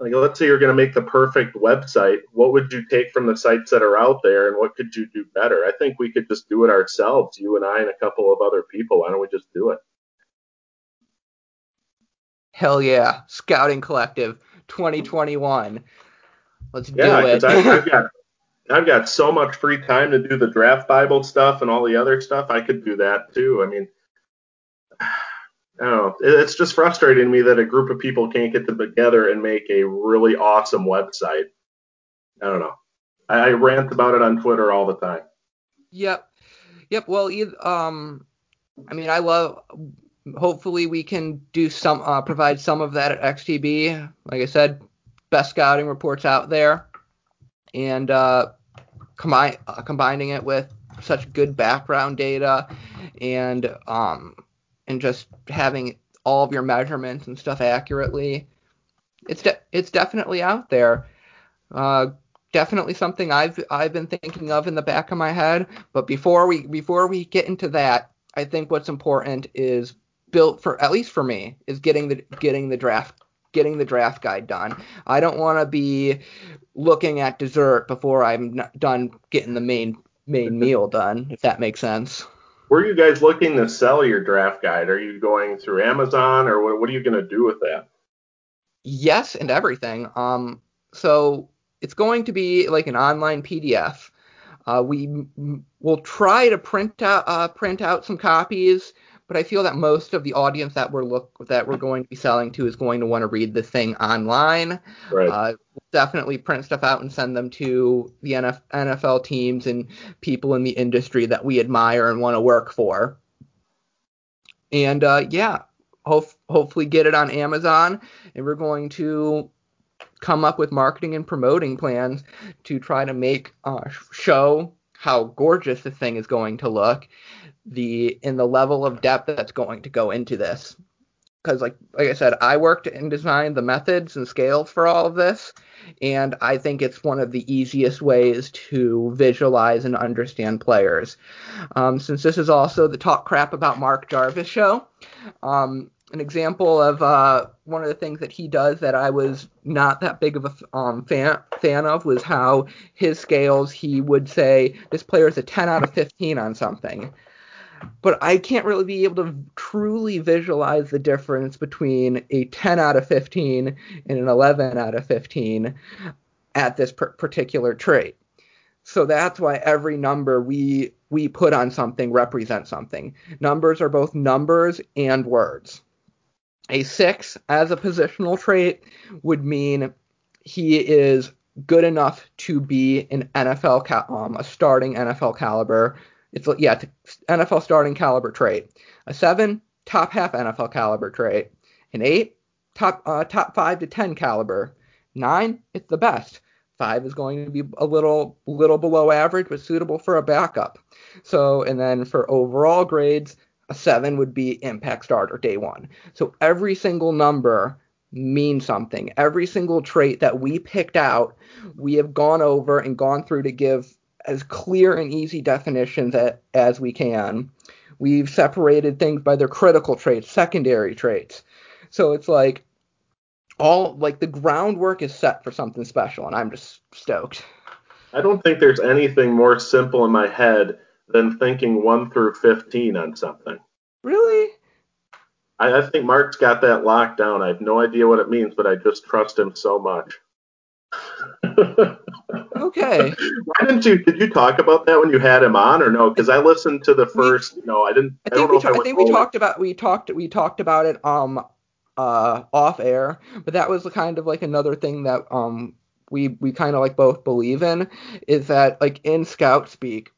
like let's say you're going to make the perfect website, what would you take from the sites that are out there and what could you do better? I think we could just do it ourselves, you and I and a couple of other people. Why don't we just do it? Hell yeah, Scouting Collective 2021. Let's do Yeah, it. because I've (laughs) got I've got so much free time to do the draft Bible stuff and all the other stuff. I could do that too. I mean, I know. It's just frustrating me that a group of people can't get them together and make a really awesome website. I don't know. I, I rant about it on Twitter all the time. Yep. Yep. Well, um, I mean, I love. Hopefully, we can do some, uh, provide some of that at XTB. Like I said, best scouting reports out there, and uh, combine uh, combining it with such good background data, and um, and just having all of your measurements and stuff accurately. It's de- it's definitely out there. Uh, definitely something I've I've been thinking of in the back of my head. But before we before we get into that, I think what's important is built for at least for me is getting the getting the draft getting the draft guide done. I don't want to be looking at dessert before I'm done getting the main main meal done, if that makes sense. Where are you guys looking to sell your draft guide? Are you going through Amazon or what, what are you going to do with that? Yes, and everything. Um, so it's going to be like an online PDF. Uh, we will try to print out uh, print out some copies but I feel that most of the audience that we're look that we're going to be selling to is going to want to read the thing online. Right. Uh, we'll definitely print stuff out and send them to the NF- NFL teams and people in the industry that we admire and want to work for. And uh, yeah, hope, hopefully get it on Amazon, and we're going to come up with marketing and promoting plans to try to make uh, show how gorgeous this thing is going to look the in the level of depth that's going to go into this because like like I said, I worked and designed the methods and scales for all of this, and I think it's one of the easiest ways to visualize and understand players. Um, since this is also the talk crap about Mark Jarvis show, um, an example of uh, one of the things that he does that I was not that big of a um, fan fan of was how his scales he would say this player is a 10 out of 15 on something but I can't really be able to truly visualize the difference between a 10 out of 15 and an 11 out of 15 at this particular trait. So that's why every number we we put on something represents something. Numbers are both numbers and words. A 6 as a positional trait would mean he is good enough to be an NFL um, a starting NFL caliber it's yeah, NFL starting caliber trait. A seven, top half NFL caliber trait. An eight, top uh, top five to ten caliber. Nine, it's the best. Five is going to be a little little below average, but suitable for a backup. So and then for overall grades, a seven would be impact starter day one. So every single number means something. Every single trait that we picked out, we have gone over and gone through to give as clear and easy definitions as, we can. We've separated things by their critical traits, secondary traits. So it's like all like the groundwork is set for something special, and I'm just stoked. I don't think there's anything more simple in my head than thinking 1 through 15 on something. Really? I, I think Mark's got that locked down. I have no idea what it means, but I just trust him so much. (laughs) okay. Why didn't you? Did you talk about that when you had him on, or no? Because I listened to the first. We, no, I didn't. I, think I we, ta- I, I think we talked about we talked we talked about it um uh off air, but that was kind of like another thing that um we we kind of like both believe in is that like in scout speak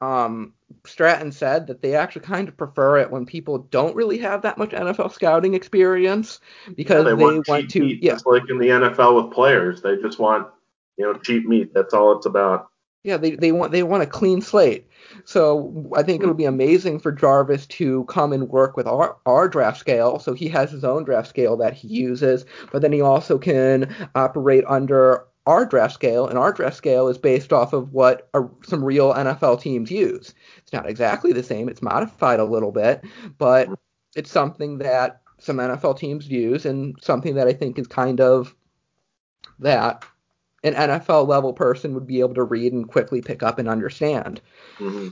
um Stratton said that they actually kind of prefer it when people don't really have that much NFL scouting experience because yeah, they, they, want, want to. Meat, yeah, just like in the NFL with players, they just want you know cheap meat. That's all it's about. Yeah, they, they want they want a clean slate. So I think it would be amazing for Jarvis to come and work with our, our draft scale. So he has his own draft scale that he uses, but then he also can operate under our draft scale, and our draft scale is based off of what a, some real NFL teams use. It's not exactly the same; it's modified a little bit, but it's something that some NFL teams use, and something that I think is kind of that an NFL level person would be able to read and quickly pick up and understand. Mm-hmm.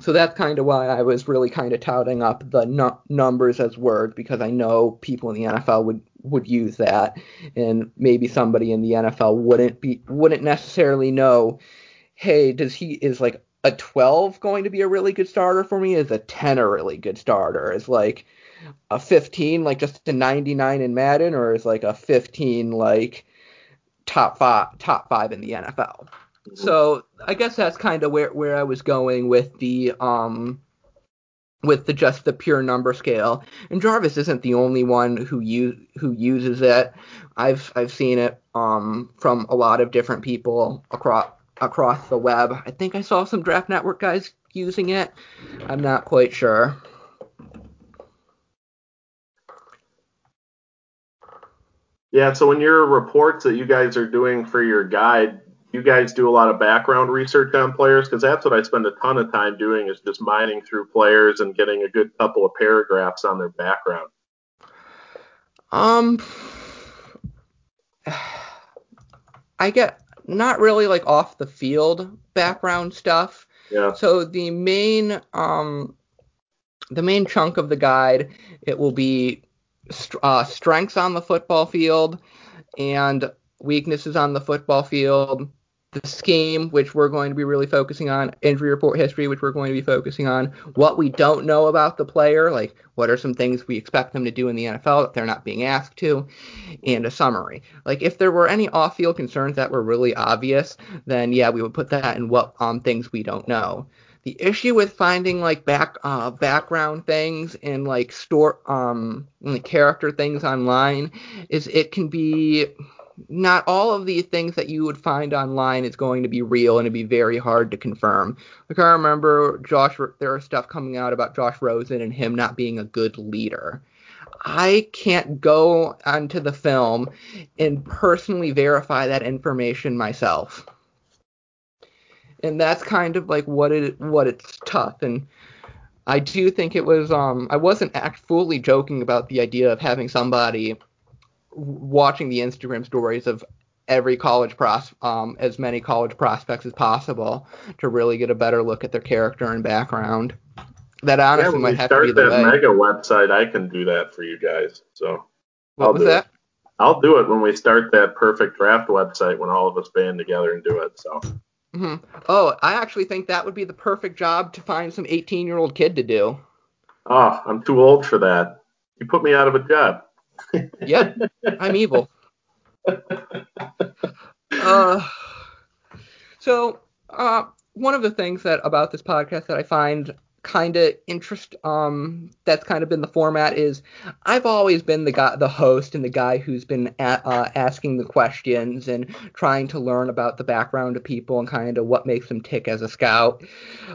So that's kind of why I was really kind of touting up the nu- numbers as words because I know people in the NFL would would use that, and maybe somebody in the NFL wouldn't be wouldn't necessarily know. Hey, does he is like a 12 going to be a really good starter for me? Is a 10 a really good starter? Is like a 15 like just a 99 in Madden, or is like a 15 like top five top five in the NFL? So I guess that's kind of where where I was going with the um with the, just the pure number scale. And Jarvis isn't the only one who who uses it. I've I've seen it um, from a lot of different people across across the web. I think I saw some Draft Network guys using it. I'm not quite sure. Yeah, so in your reports that you guys are doing for your guide, you guys do a lot of background research on players because that's what I spend a ton of time doing is just mining through players and getting a good couple of paragraphs on their background. Um, I get not really like off the field background stuff. Yeah. So the main um the main chunk of the guide it will be uh, strengths on the football field and weaknesses on the football field, the scheme, which we're going to be really focusing on, injury report history, which we're going to be focusing on, what we don't know about the player, like what are some things we expect them to do in the NFL that they're not being asked to, and a summary. Like if there were any off-field concerns that were really obvious, then yeah, we would put that in what um things we don't know. The issue with finding like back uh, background things and like store um like character things online is it can be not all of these things that you would find online is going to be real and it'd be very hard to confirm. Like I remember Josh, there are stuff coming out about Josh Rosen and him not being a good leader. I can't go onto the film and personally verify that information myself. And that's kind of like what it what it's tough and I do think it was um I wasn't act fully joking about the idea of having somebody watching the Instagram stories of every college pros um, as many college prospects as possible to really get a better look at their character and background. That honestly yeah, might have to be the start that mega website, I can do that for you guys. So what I'll was do that? It. I'll do it when we start that perfect draft website when all of us band together and do it. So. Mm-hmm. Oh, I actually think that would be the perfect job to find some 18 year old kid to do. Oh, I'm too old for that. You put me out of a job. Yeah, I'm evil. Uh, so, uh, one of the things that about this podcast that I find kind of interest um that's kind of been the format is I've always been the guy the host and the guy who's been at, uh, asking the questions and trying to learn about the background of people and kind of what makes them tick as a scout.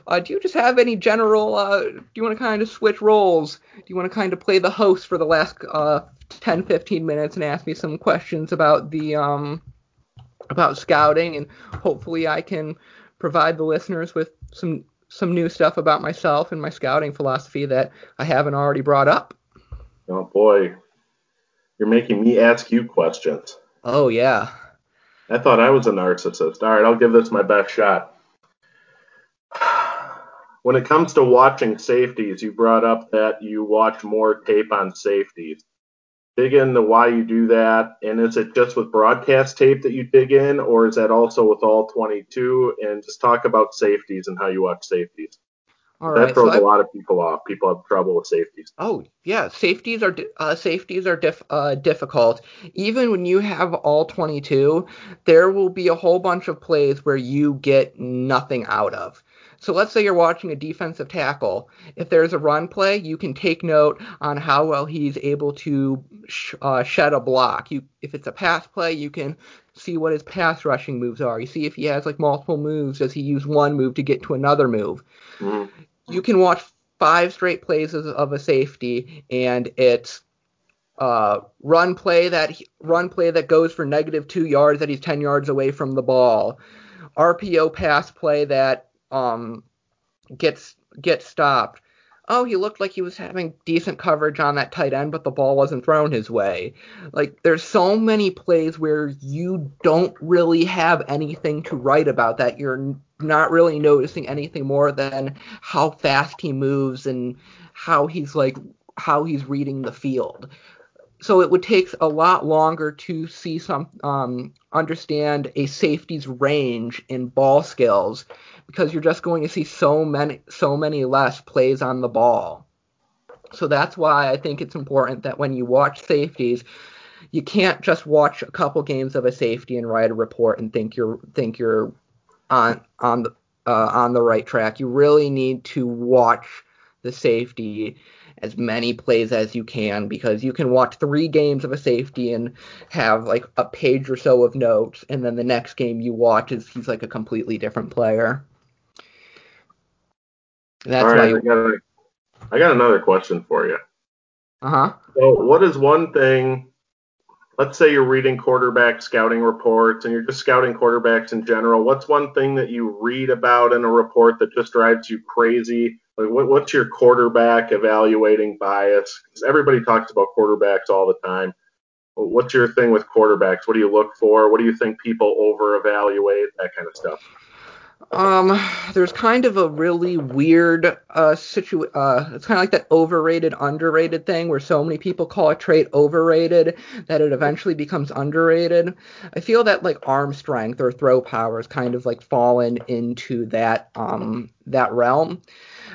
Uh, do you just have any general uh, do you want to kind of switch roles? Do you want to kind of play the host for the last uh 10 15 minutes and ask me some questions about the um about scouting and hopefully I can provide the listeners with some some new stuff about myself and my scouting philosophy that I haven't already brought up. Oh boy, you're making me ask you questions. Oh yeah. I thought I was a narcissist. All right, I'll give this my best shot. (sighs) When it comes to watching safeties, you brought up that you watch more tape on safeties dig into why you do that, and is it just with broadcast tape that you dig in, or is that also with all 22? And just talk about safeties and how you watch safeties. All that right, throws so a lot of people off. People have trouble with safeties. Oh yeah, safeties are uh, safeties are diff, uh, difficult. Even when you have all 22, there will be a whole bunch of plays where you get nothing out of. So let's say you're watching a defensive tackle. If there's a run play, you can take note on how well he's able to sh- uh, shed a block. You, if it's a pass play, you can see what his pass rushing moves are. You see if he has like multiple moves. Does he use one move to get to another move? Mm-hmm. You can watch five straight plays of a safety, and it's uh, run play that run play that goes for negative two yards that he's ten yards away from the ball. RPO pass play that um, gets gets stopped. Oh, he looked like he was having decent coverage on that tight end, but the ball wasn't thrown his way. Like there's so many plays where you don't really have anything to write about that. You're not really noticing anything more than how fast he moves and how he's like how he's reading the field so it would take a lot longer to see some um, understand a safety's range in ball skills because you're just going to see so many so many less plays on the ball. So that's why I think it's important that when you watch safeties, you can't just watch a couple games of a safety and write a report and think you're think you're on on the uh, on the right track. You really need to watch the safety as many plays as you can because you can watch three games of a safety and have like a page or so of notes, and then the next game you watch is he's like a completely different player. That's All right, you... I, got a, I got another question for you. Uh huh. So, what is one thing? let's say you're reading quarterback scouting reports and you're just scouting quarterbacks in general. What's one thing that you read about in a report that just drives you crazy? Like what, what's your quarterback evaluating bias? Because everybody talks about quarterbacks all the time. What's your thing with quarterbacks? What do you look for? What do you think people over evaluate? That kind of stuff. Um, there's kind of a really weird uh situ uh it's kind of like that overrated underrated thing where so many people call a trait overrated that it eventually becomes underrated. I feel that like arm strength or throw power has kind of like fallen into that um that realm.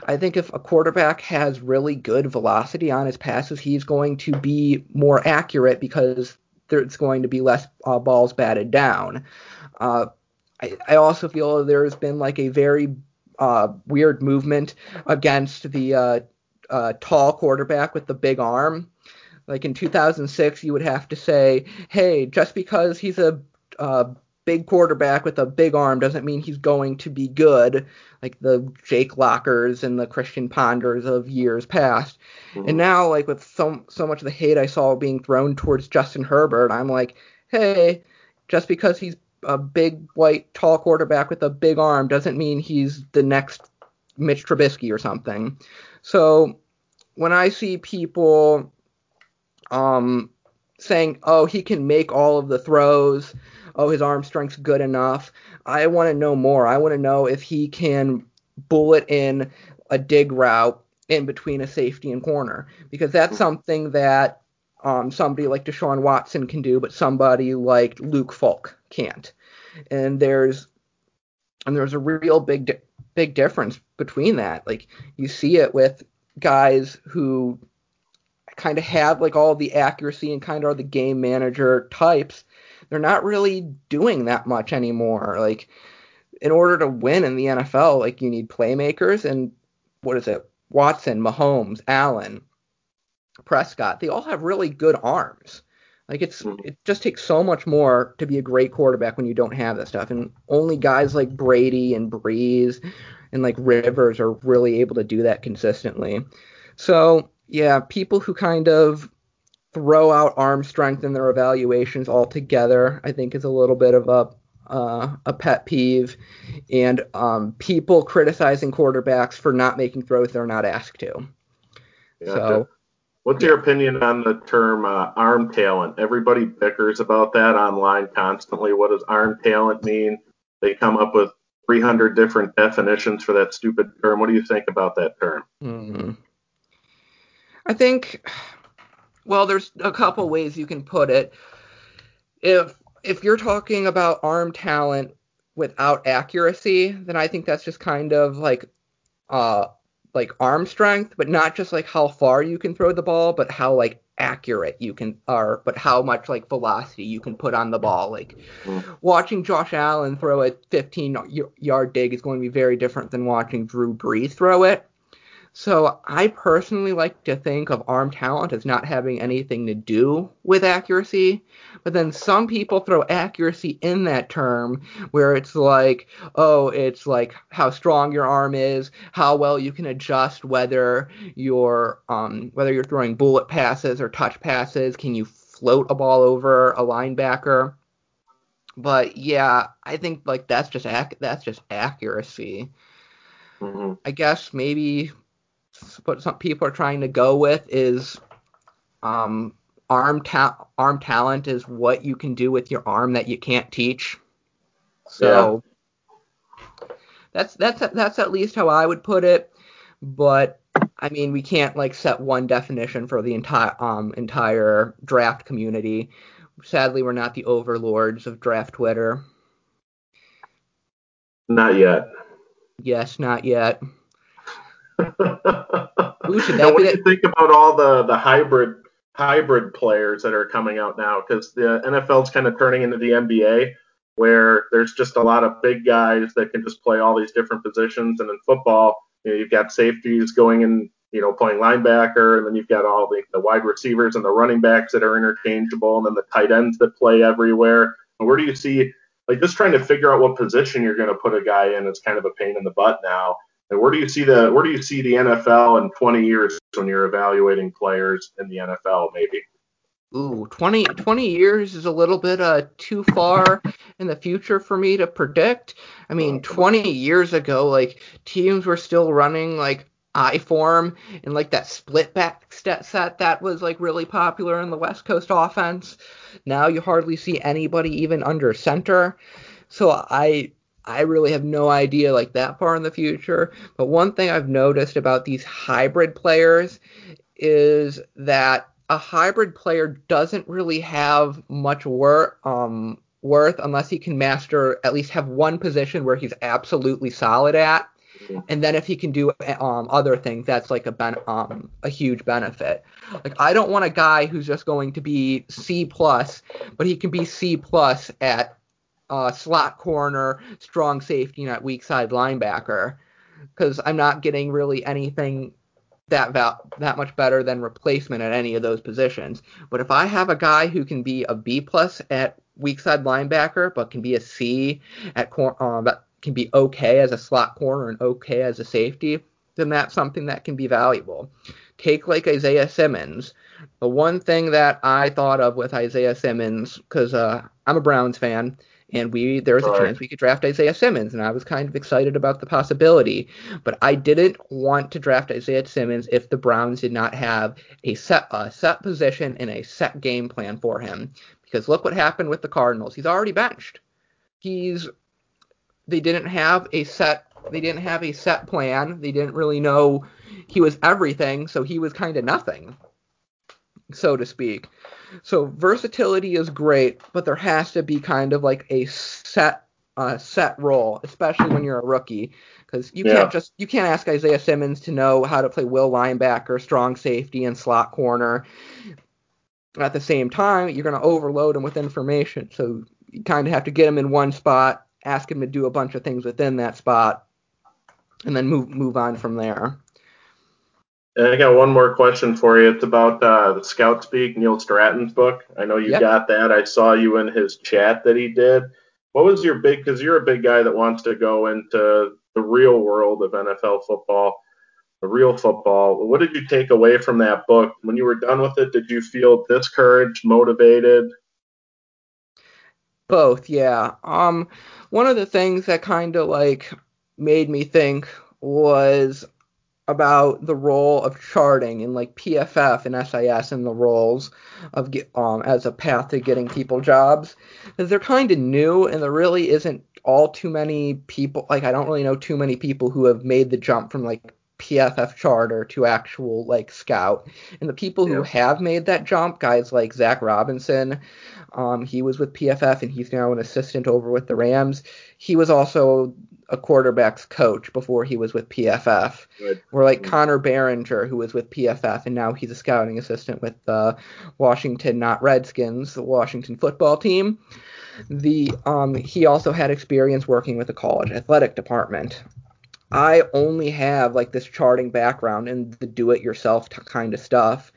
I think if a quarterback has really good velocity on his passes, he's going to be more accurate because there's going to be less uh, balls batted down. Uh, I, I also feel there's been like a very uh, weird movement against the uh, uh, tall quarterback with the big arm. Like in 2006, you would have to say, hey, just because he's a uh, big quarterback with a big arm doesn't mean he's going to be good, like the Jake Lockers and the Christian Ponders of years past. Mm-hmm. And now, like with so so much of the hate I saw being thrown towards Justin Herbert, I'm like, hey, just because he's a big white tall quarterback with a big arm doesn't mean he's the next Mitch Trubisky or something. So when I see people um, saying, "Oh, he can make all of the throws," "Oh, his arm strength's good enough," I want to know more. I want to know if he can bullet in a dig route in between a safety and corner because that's something that um, somebody like Deshaun Watson can do, but somebody like Luke Falk can't. And there's and there's a real big di- big difference between that. Like you see it with guys who kind of have like all the accuracy and kind of are the game manager types. They're not really doing that much anymore. Like in order to win in the NFL, like you need playmakers and what is it? Watson, Mahomes, Allen, Prescott. They all have really good arms. Like it's mm-hmm. it just takes so much more to be a great quarterback when you don't have that stuff. And only guys like Brady and Brees and like Rivers are really able to do that consistently. So yeah, people who kind of throw out arm strength in their evaluations altogether, I think is a little bit of a uh, a pet peeve, and um, people criticizing quarterbacks for not making throws they're not asked to. Yeah, so What's your opinion on the term uh, arm talent? Everybody bickers about that online constantly. What does arm talent mean? They come up with 300 different definitions for that stupid term. What do you think about that term? Mm-hmm. I think, well, there's a couple ways you can put it. If if you're talking about arm talent without accuracy, then I think that's just kind of like uh, like arm strength, but not just like how far you can throw the ball, but how like accurate you can are, but how much like velocity you can put on the ball. Like watching Josh Allen throw a 15 yard dig is going to be very different than watching Drew Brees throw it. So I personally like to think of arm talent as not having anything to do with accuracy, but then some people throw accuracy in that term where it's like, oh, it's like how strong your arm is, how well you can adjust whether you're um, whether you're throwing bullet passes or touch passes, can you float a ball over a linebacker? But yeah, I think like that's just ac- that's just accuracy. Mm-hmm. I guess maybe what some people are trying to go with is um, arm ta- arm talent is what you can do with your arm that you can't teach. So yeah. that's that's that's at least how I would put it. But I mean, we can't like set one definition for the entire um entire draft community. Sadly, we're not the overlords of draft Twitter. Not yet. Yes, not yet. Ooh, (laughs) now, what do you think about all the the hybrid hybrid players that are coming out now? Because the NFL's kind of turning into the NBA, where there's just a lot of big guys that can just play all these different positions, and in football, you know, you've got safeties going in, you know, playing linebacker, and then you've got all the, the wide receivers and the running backs that are interchangeable, and then the tight ends that play everywhere. And where do you see like just trying to figure out what position you're going to put a guy in is kind of a pain in the butt now. And where do you see the where do you see the NFL in 20 years when you're evaluating players in the NFL? Maybe. Ooh, 20, 20 years is a little bit uh, too far in the future for me to predict. I mean, 20 years ago, like teams were still running like I form and like that split back set that was like really popular in the West Coast offense. Now you hardly see anybody even under center. So I I really have no idea like that far in the future. But one thing I've noticed about these hybrid players is that a hybrid player doesn't really have much worth um, worth unless he can master at least have one position where he's absolutely solid at. And then if he can do um, other things, that's like a ben- um, a huge benefit. Like I don't want a guy who's just going to be C plus, but he can be C plus at uh, slot corner, strong safety, at weak side linebacker. Because I'm not getting really anything that val- that much better than replacement at any of those positions. But if I have a guy who can be a B plus at weak side linebacker, but can be a C at cor- that can be okay as a slot corner and okay as a safety, then that's something that can be valuable. Take like Isaiah Simmons. The one thing that I thought of with Isaiah Simmons, because uh, I'm a Browns fan, and we there was a chance we could draft Isaiah Simmons, and I was kind of excited about the possibility. But I didn't want to draft Isaiah Simmons if the Browns did not have a set a set position and a set game plan for him. Because look what happened with the Cardinals. He's already benched. He's they didn't have a set they didn't have a set plan. They didn't really know he was everything, so he was kind of nothing, so to speak. So versatility is great, but there has to be kind of like a set uh, set role, especially when you're a rookie, because you yeah. can't just you can't ask Isaiah Simmons to know how to play will linebacker, strong safety, and slot corner. At the same time, you're going to overload him with information, so you kind of have to get him in one spot, ask him to do a bunch of things within that spot, and then move move on from there. And I got one more question for you. It's about uh, the Scout Speak, Neil Stratton's book. I know you yep. got that. I saw you in his chat that he did. What was your big? Because you're a big guy that wants to go into the real world of NFL football, the real football. What did you take away from that book? When you were done with it, did you feel discouraged, motivated? Both, yeah. Um, one of the things that kind of like made me think was about the role of charting in like PFF and SIS and the roles of um as a path to getting people jobs. Because they're kind of new and there really isn't all too many people like I don't really know too many people who have made the jump from like PFF charter to actual like scout. And the people yeah. who have made that jump guys like Zac Robinson um he was with PFF and he's now an assistant over with the Rams. He was also a quarterback's coach before he was with PFF. Good. Or like mm-hmm. Connor Barringer, who was with PFF, and now he's a scouting assistant with the Washington, not Redskins, the Washington football team. The um, he also had experience working with the college athletic department. I only have like this charting background and the do-it-yourself t- kind of stuff,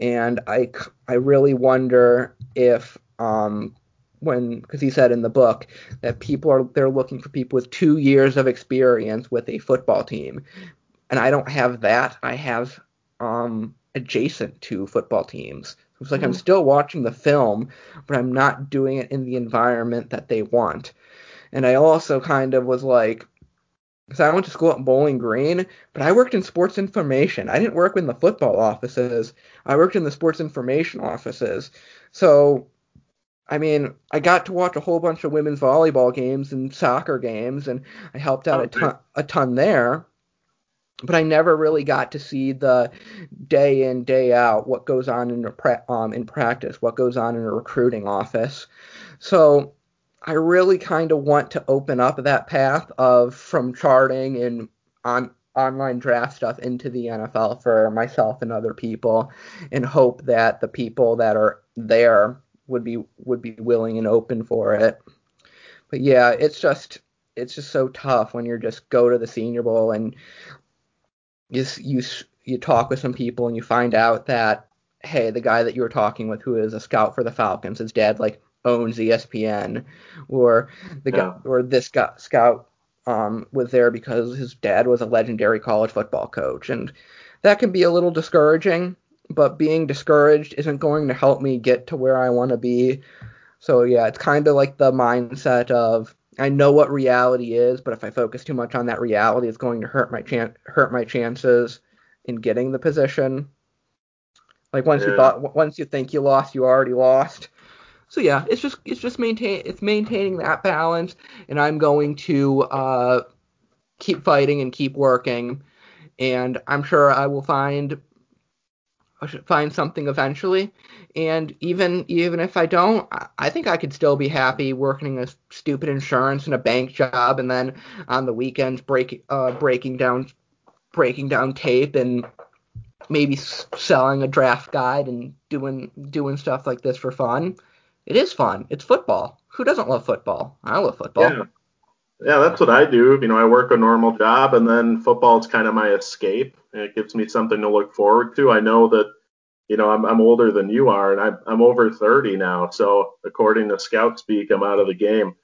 and I I really wonder if um, when because he said in the book that people are they're looking for people with two years of experience with a football team, and I don't have that. I have um adjacent to football teams. It's like mm-hmm. I'm still watching the film, but I'm not doing it in the environment that they want. And I also kind of was like, because I went to school at Bowling Green, but I worked in sports information. I didn't work in the football offices. I worked in the sports information offices. So I mean, I got to watch a whole bunch of women's volleyball games and soccer games, and I helped out okay. a ton, a ton there. But I never really got to see the day in day out what goes on in um, in practice, what goes on in a recruiting office. So I really kind of want to open up that path of from charting and on online draft stuff into the NFL for myself and other people, and hope that the people that are there would be would be willing and open for it. But yeah, it's just it's just so tough when you're just go to the Senior Bowl and you you you talk with some people and you find out that hey, the guy that you were talking with who is a scout for the Falcons, his dad like owns ESPN, or the yeah. guy or this guy scout um, was there because his dad was a legendary college football coach, and that can be a little discouraging. But being discouraged isn't going to help me get to where I want to be. So yeah, it's kind of like the mindset of I know what reality is, but if I focus too much on that reality, it's going to hurt my chan- hurt my chances in getting the position. Like once yeah. you thought, once you think you lost, you already lost. So yeah, it's just it's just maintain it's maintaining that balance, and I'm going to uh, keep fighting and keep working, and I'm sure I will find find something eventually. And even even if I don't, I think I could still be happy working a stupid insurance and a bank job, and then on the weekends break uh, breaking down breaking down tape and maybe selling a draft guide and doing doing stuff like this for fun. It is fun. It's football. Who doesn't love football? I love football. Yeah. Yeah, that's what I do. You know, I work a normal job and then football is kind of my escape. It gives me something to look forward to. I know that, you know, I'm, I'm older than you are and I'm, I'm over 30 now. So according to scout speak, I'm out of the game.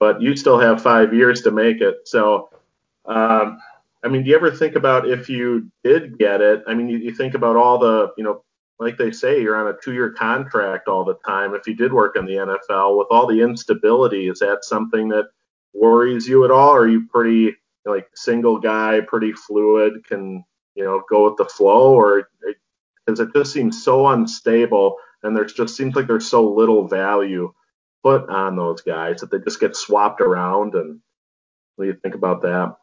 But you still have five years to make it. So, um, I mean, do you ever think about if you did get it? I mean, you, you think about all the, you know, like they say, you're on a two-year contract all the time. If you did work in the NFL with all the instability, is that something that worries you at all? Or are you pretty like single guy, pretty fluid, can you know go with the flow, or because it just seems so unstable, and there's just seems like there's so little value put on those guys that they just get swapped around. And what do you think about that?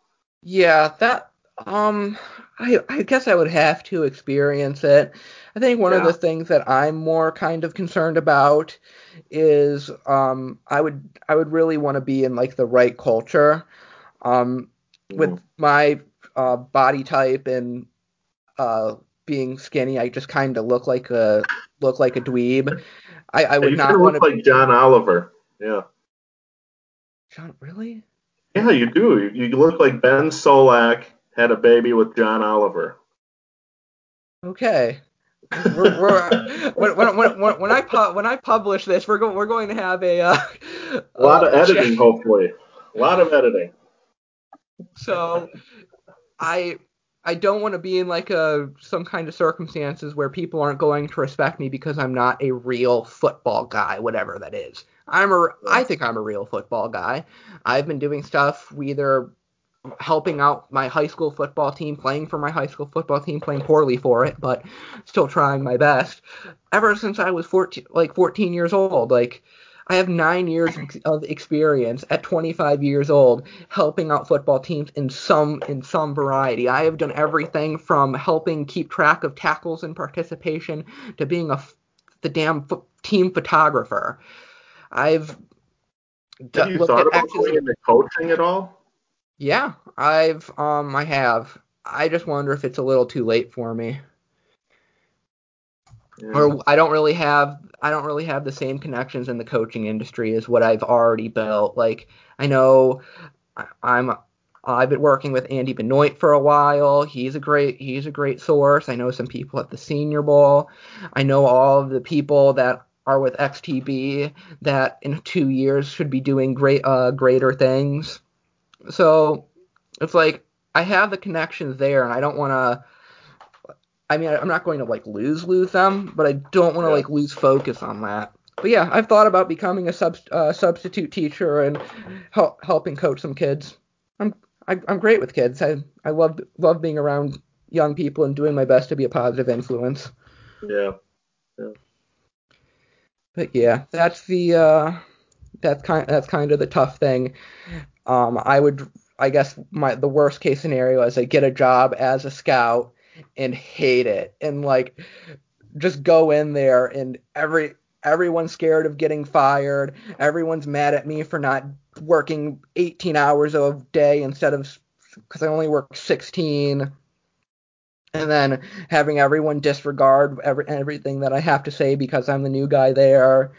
Yeah, that um, I I guess I would have to experience it. I think one yeah. of the things that I'm more kind of concerned about is um I would I would really want to be in like the right culture. Um, mm. with my uh, body type and uh being skinny, I just kind of look like a look like a dweeb. I, I would not want to look like John Oliver. Yeah. John, really? Yeah, you do. You look like Ben Solak had a baby with John Oliver. Okay. we're, we're, (laughs) when, when, when, when, I pu- when I publish this, we're going we're going to have a uh, a lot of uh, editing, hopefully, a lot of editing. So, I I don't want to be in like a some kind of circumstances where people aren't going to respect me because I'm not a real football guy, whatever that is. I'm a I think I'm a real football guy. I've been doing stuff either helping out my high school football team, playing for my high school football team, playing poorly for it, but still trying my best. Ever since I was 14 like 14 years old, like I have 9 years of experience at 25 years old helping out football teams in some in some variety. I have done everything from helping keep track of tackles and participation to being a the damn fo- team photographer. I've have you thought about going into coaching at all? Yeah, I've um I have. I just wonder if it's a little too late for me. Yeah. Or I don't really have I don't really have the same connections in the coaching industry as what I've already built. Like I know I'm I've been working with Andy Benoit for a while. He's a great he's a great source. I know some people at the Senior Bowl. I know all of the people that are with XTB that in two years should be doing great uh, greater things. So it's like I have the connections there, and I don't want to. I mean, I'm not going to like lose lose them, but I don't want to yeah. like lose focus on that. But yeah, I've thought about becoming a sub, uh, substitute teacher and help, helping coach some kids. I'm I, am i am great with kids. I I love love being around young people and doing my best to be a positive influence. Yeah. Yeah but yeah, that's the uh, that's kind that's kind of the tough thing. Um, I would I guess my the worst case scenario is I get a job as a scout and hate it and like just go in there and every everyone's scared of getting fired. Everyone's mad at me for not working 18 hours a day instead of because I only work 16 and then having everyone disregard every, everything that I have to say because I'm the new guy there.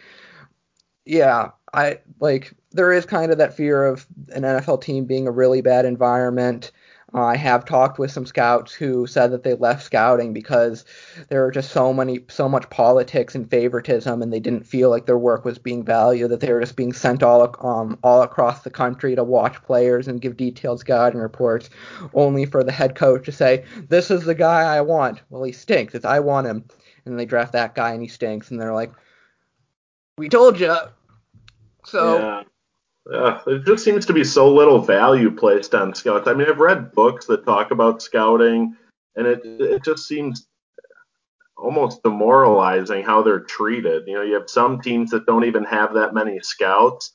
Yeah, I like there is kind of that fear of an NFL team being a really bad environment. Uh, I have talked with some scouts who said that they left scouting because there were just so many, so much politics and favoritism, and they didn't feel like their work was being valued. That they were just being sent all, um, all across the country to watch players and give detailed scouting reports, only for the head coach to say, "This is the guy I want." Well, he stinks. It's I want him, and they draft that guy and he stinks, and they're like, "We told you." So. Yeah uh, there just seems to be so little value placed on scouts. I mean, I've read books that talk about scouting, and it it just seems almost demoralizing how they're treated. You know, you have some teams that don't even have that many scouts.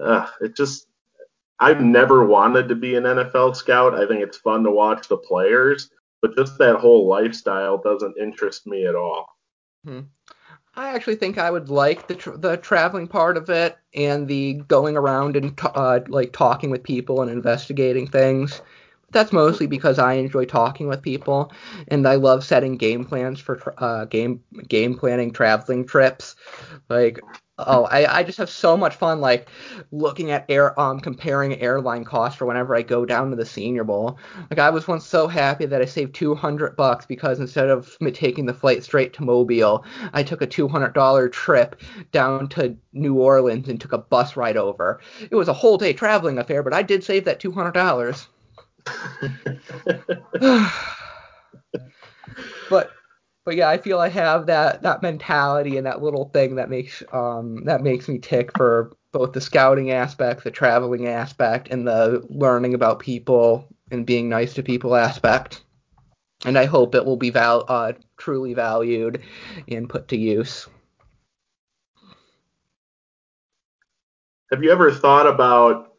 Uh, it just I've never wanted to be an NFL scout. I think it's fun to watch the players, but just that whole lifestyle doesn't interest me at all. Hmm. I actually think I would like the tra- the traveling part of it and the going around and uh, like talking with people and investigating things. That's mostly because I enjoy talking with people and I love setting game plans for uh, game game planning traveling trips. Like Oh, I, I just have so much fun like looking at air um comparing airline costs for whenever I go down to the Senior Bowl. Like I was once so happy that I saved 200 bucks because instead of me taking the flight straight to Mobile, I took a $200 trip down to New Orleans and took a bus ride over. It was a whole day traveling affair, but I did save that $200. (laughs) but but yeah, I feel I have that that mentality and that little thing that makes um that makes me tick for both the scouting aspect, the traveling aspect, and the learning about people and being nice to people aspect. And I hope it will be val- uh, truly valued and put to use. Have you ever thought about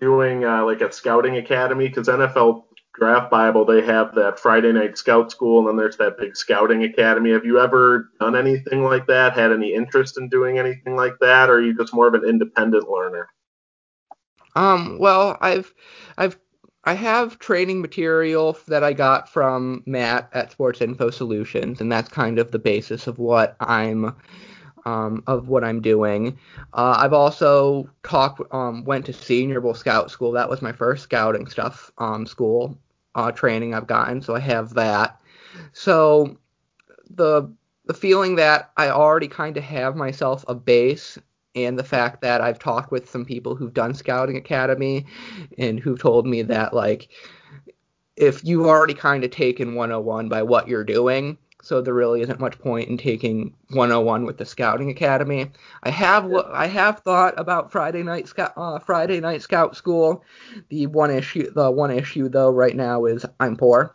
doing uh, like a scouting academy? Because NFL Draft Bible, they have that Friday night scout school, and then there's that big scouting academy. Have you ever done anything like that? Had any interest in doing anything like that, or are you just more of an independent learner? Um, well, I've, I've, I have training material that I got from Matt at Sports Info Solutions, and that's kind of the basis of what I'm um, of what I'm doing. Uh, I've also talked, um, went to Senior Bowl Scout School. That was my first scouting stuff um, school uh, training I've gotten, so I have that. So the the feeling that I already kind of have myself a base and the fact that I've talked with some people who've done scouting academy and who've told me that like if you've already kind of taken 101 by what you're doing so there really isn't much point in taking 101 with the Scouting Academy. I have. I have thought about Friday night scout uh, Friday night scout school. The one issue the one issue though right now is I'm poor,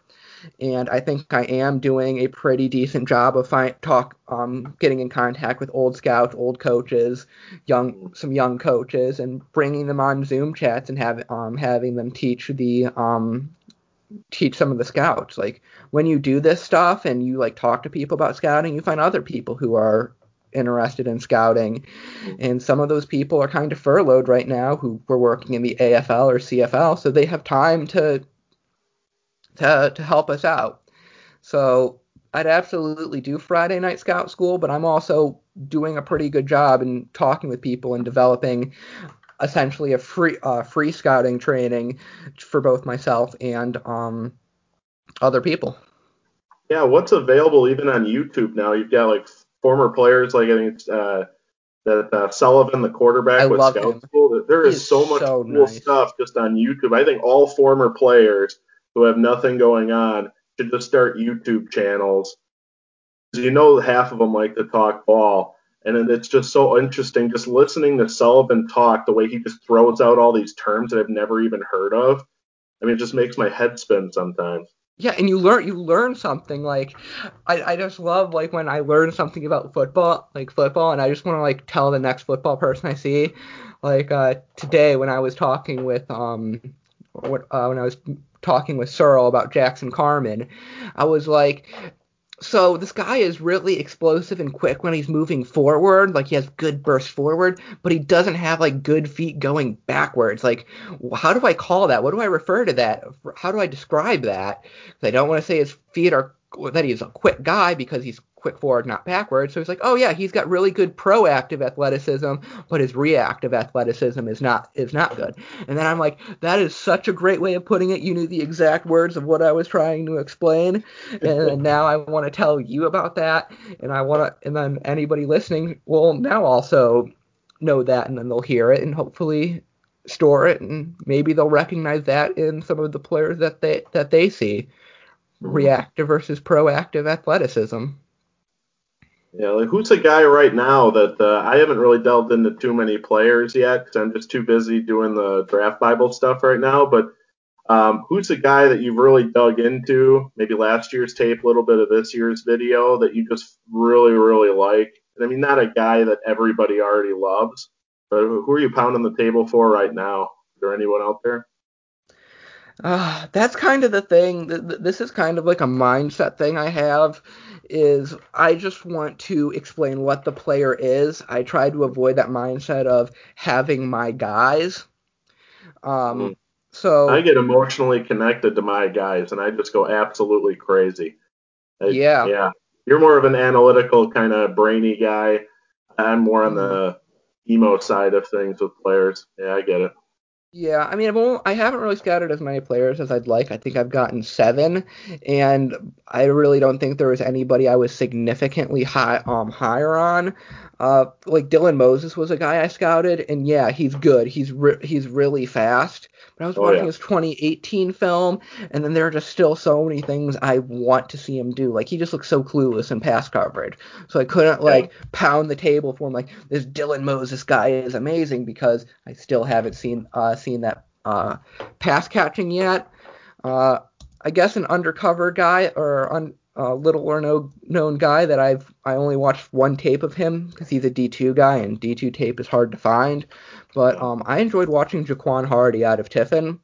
and I think I am doing a pretty decent job of find, talk um getting in contact with old scouts, old coaches, young some young coaches, and bringing them on Zoom chats and have um having them teach the um teach some of the scouts. Like when you do this stuff and you like talk to people about scouting, you find other people who are interested in scouting. And some of those people are kind of furloughed right now who were working in the AFL or CFL, so they have time to to to help us out. So I'd absolutely do Friday night scout school, but I'm also doing a pretty good job in talking with people and developing essentially a free uh, free scouting training for both myself and um, other people. Yeah, what's available even on YouTube now? You've got like former players like I think uh, that uh, Sullivan, the quarterback I with love Scout him. School. There is, is so much so cool nice. stuff just on YouTube. I think all former players who have nothing going on should just start YouTube channels. You know half of them like to talk ball and it's just so interesting just listening to Sullivan talk, the way he just throws out all these terms that I've never even heard of. I mean, it just makes my head spin sometimes. Yeah, and you learn you learn something like I, I just love like when I learn something about football, like football, and I just want to like tell the next football person I see. Like uh, today when I was talking with um what uh, when I was talking with Searle about Jackson Carman, I was like, so this guy is really explosive and quick when he's moving forward like he has good burst forward but he doesn't have like good feet going backwards. Like how do i call that? What do i refer to that? How do i describe that? I don't want to say his feet are that he's a quick guy because he's quick forward, not backwards. So he's like, oh yeah, he's got really good proactive athleticism, but his reactive athleticism is not is not good. And then I'm like, that is such a great way of putting it. You knew the exact words of what I was trying to explain, and now I want to tell you about that, and I want to, and then anybody listening will now also know that, and then they'll hear it, and hopefully store it, and maybe they'll recognize that in some of the players that they that they see mm-hmm. reactive versus proactive athleticism. Yeah, like who's the guy right now that uh, I haven't really delved into too many players yet because I'm just too busy doing the draft Bible stuff right now. But um, who's the guy that you've really dug into? Maybe last year's tape, a little bit of this year's video that you just really, really like. And I mean, not a guy that everybody already loves, but who are you pounding the table for right now? Is there anyone out there? Uh, that's kind of the thing. This is kind of like a mindset thing I have. Is I just want to explain what the player is. I try to avoid that mindset of having my guys. Um, mm. so I get emotionally connected to my guys, and I just go absolutely crazy. I, yeah, yeah. You're more of an analytical kind of brainy guy. I'm more on the mm-hmm. emo side of things with players. Yeah, I get it. Yeah, I mean, I've only, I haven't really scouted as many players as I'd like. I think I've gotten seven, and I really don't think there was anybody I was significantly high um higher on. Uh, like Dylan Moses was a guy I scouted, and yeah, he's good. He's re- he's really fast. But I was oh, watching yeah. his 2018 film, and then there are just still so many things I want to see him do. Like he just looks so clueless in pass coverage, so I couldn't like yeah. pound the table for him. Like this Dylan Moses guy is amazing because I still haven't seen uh seen that uh pass catching yet. Uh, I guess an undercover guy or un, uh, little or no known guy that I've I only watched one tape of him because he's a D2 guy and D2 tape is hard to find. But um, I enjoyed watching Jaquan Hardy out of Tiffin.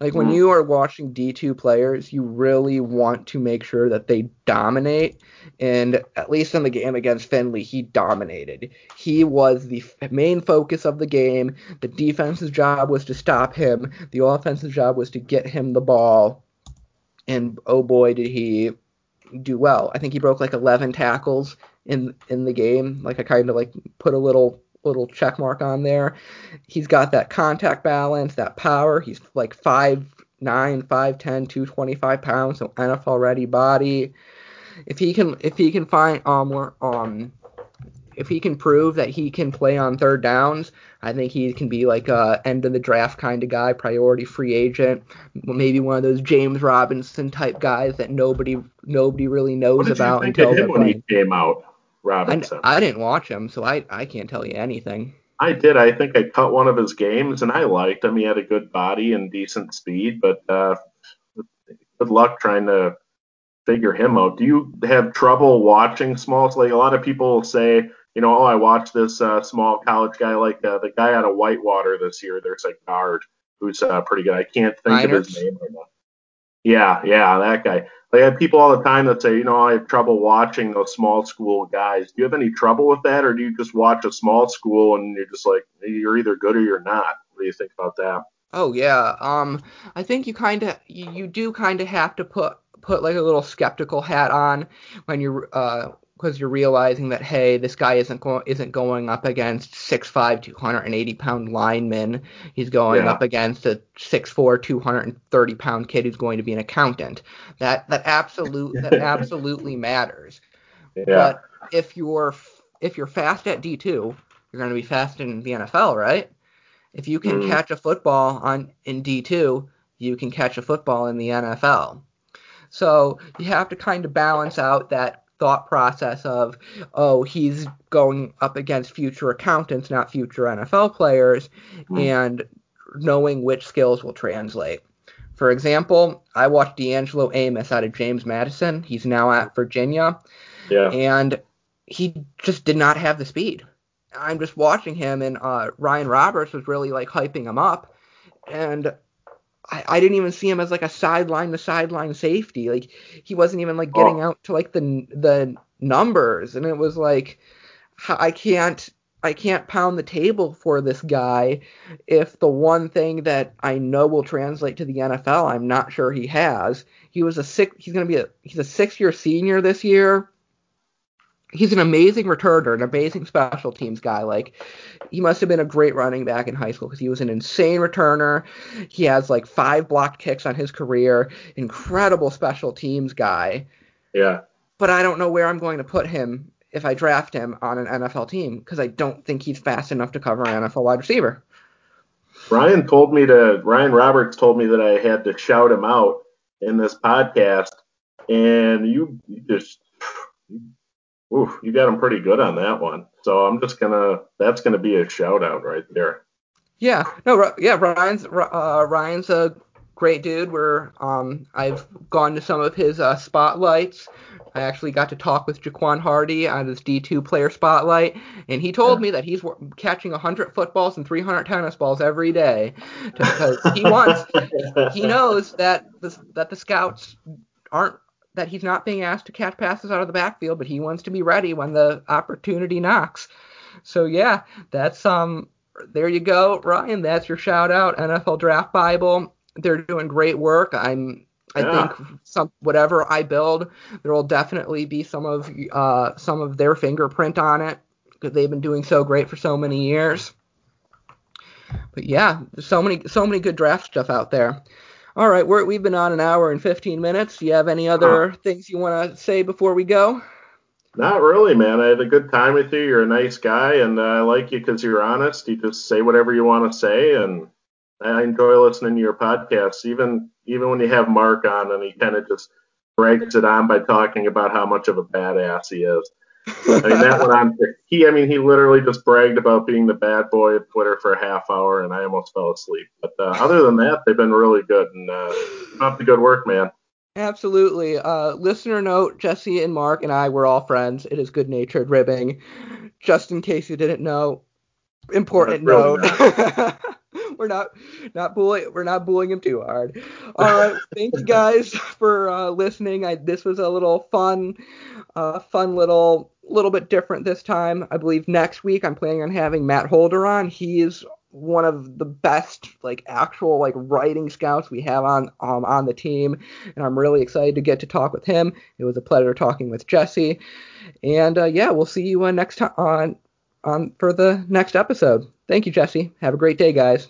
Like when mm. you are watching D2 players, you really want to make sure that they dominate. And at least in the game against Findlay, he dominated. He was the f- main focus of the game. The defense's job was to stop him. The offensive job was to get him the ball. And oh boy, did he do well. I think he broke like 11 tackles in in the game. Like I kind of like put a little little check mark on there. He's got that contact balance, that power. He's like 5'9, 5'10, 225 pounds, so NFL ready body. If he can if he can find um um if he can prove that he can play on third downs, I think he can be like a end of the draft kind of guy, priority free agent, maybe one of those James Robinson type guys that nobody nobody really knows about until when he came out. Robinson. I, I didn't watch him, so I I can't tell you anything. I did. I think I cut one of his games, and I liked him. He had a good body and decent speed, but uh, good luck trying to figure him out. Do you have trouble watching small? Like a lot of people say, you know, oh, I watched this uh, small college guy, like uh, the guy out of Whitewater this year. There's a guard who's uh, pretty good. I can't think Meinerz. of his name right now. Yeah, yeah, that guy. I have people all the time that say, you know, I have trouble watching those small school guys. Do you have any trouble with that, or do you just watch a small school and you're just like, you're either good or you're not? What do you think about that? Oh yeah, um, I think you kind of you, you do kind of have to put put like a little skeptical hat on when you're uh because you're realizing that hey, this guy isn't going isn't going up against 6'5", 280 pound lineman. He's going yeah. up against a 6'4", 230 pound kid who's going to be an accountant. That that absolute that (laughs) absolutely matters. Yeah. But if you're if you're fast at D two, you're going to be fast in the NFL, right? If you can mm. catch a football on in D two, you can catch a football in the NFL. So you have to kind of balance out that thought process of, oh, he's going up against future accountants, not future NFL players, mm. and knowing which skills will translate. For example, I watched D'Angelo Amos out of James Madison. He's now at Virginia. Yeah. And he just did not have the speed. I'm just watching him, and uh, Ryan Roberts was really like hyping him up. And I, I didn't even see him as like a sideline to sideline safety. Like he wasn't even like getting oh. out to like the the numbers, and it was like I can't I can't pound the table for this guy if the one thing that I know will translate to the NFL I'm not sure he has. He was a six he's gonna be a he's a six year senior this year. He's an amazing returner, an amazing special teams guy. Like he must have been a great running back in high school because he was an insane returner. He has like five blocked kicks on his career. Incredible special teams guy. Yeah. But I don't know where I'm going to put him if I draft him on an NFL team because I don't think he's fast enough to cover an NFL wide receiver. Ryan told me to Ryan Roberts told me that I had to shout him out in this podcast, and you, you just oof, you got him pretty good on that one. So I'm just gonna that's gonna be a shout out right there. Yeah, no, yeah, Ryan's uh, Ryan's a great dude. We're um, I've gone to some of his uh, spotlights. I actually got to talk with Jaquan Hardy on his D2 player spotlight, and he told yeah. me that he's catching 100 footballs and 300 tennis balls every day because he wants, he (laughs) knows that the, that the scouts aren't that he's not being asked to catch passes out of the backfield, but he wants to be ready when the opportunity knocks. So yeah, that's um there you go, Ryan. That's your shout out, NFL Draft Bible. They're doing great work. I'm I yeah. think some whatever I build, there will definitely be some of uh some of their fingerprint on it because they've been doing so great for so many years. But yeah, there's so many so many good draft stuff out there. All right, we're, we've been on an hour and 15 minutes. Do you have any other uh, things you want to say before we go? Not really, man. I had a good time with you. You're a nice guy, and uh, I like you because you're honest. You just say whatever you want to say, and I enjoy listening to your podcasts. Even even when you have Mark on, and he kind of just breaks it on by talking about how much of a badass he is. I mean, that went on he. I mean, he literally just bragged about being the bad boy of Twitter for a half hour, and I almost fell asleep. But uh, other than that, they've been really good, and uh, keep the good work, man. Absolutely. Uh, listener note: Jesse and Mark and I were all friends. It is good-natured ribbing. Just in case you didn't know, important note. (laughs) (laughs) we're not not bullying we're not bullying him too hard. All right, thank you guys (laughs) for uh, listening. I, this was a little fun, uh, fun little little bit different this time. I believe next week I'm planning on having Matt Holder on. He is one of the best like actual like writing scouts we have on um, on the team and I'm really excited to get to talk with him. It was a pleasure talking with Jesse. And uh, yeah, we'll see you uh, next time on on for the next episode. Thank you, Jesse. Have a great day, guys.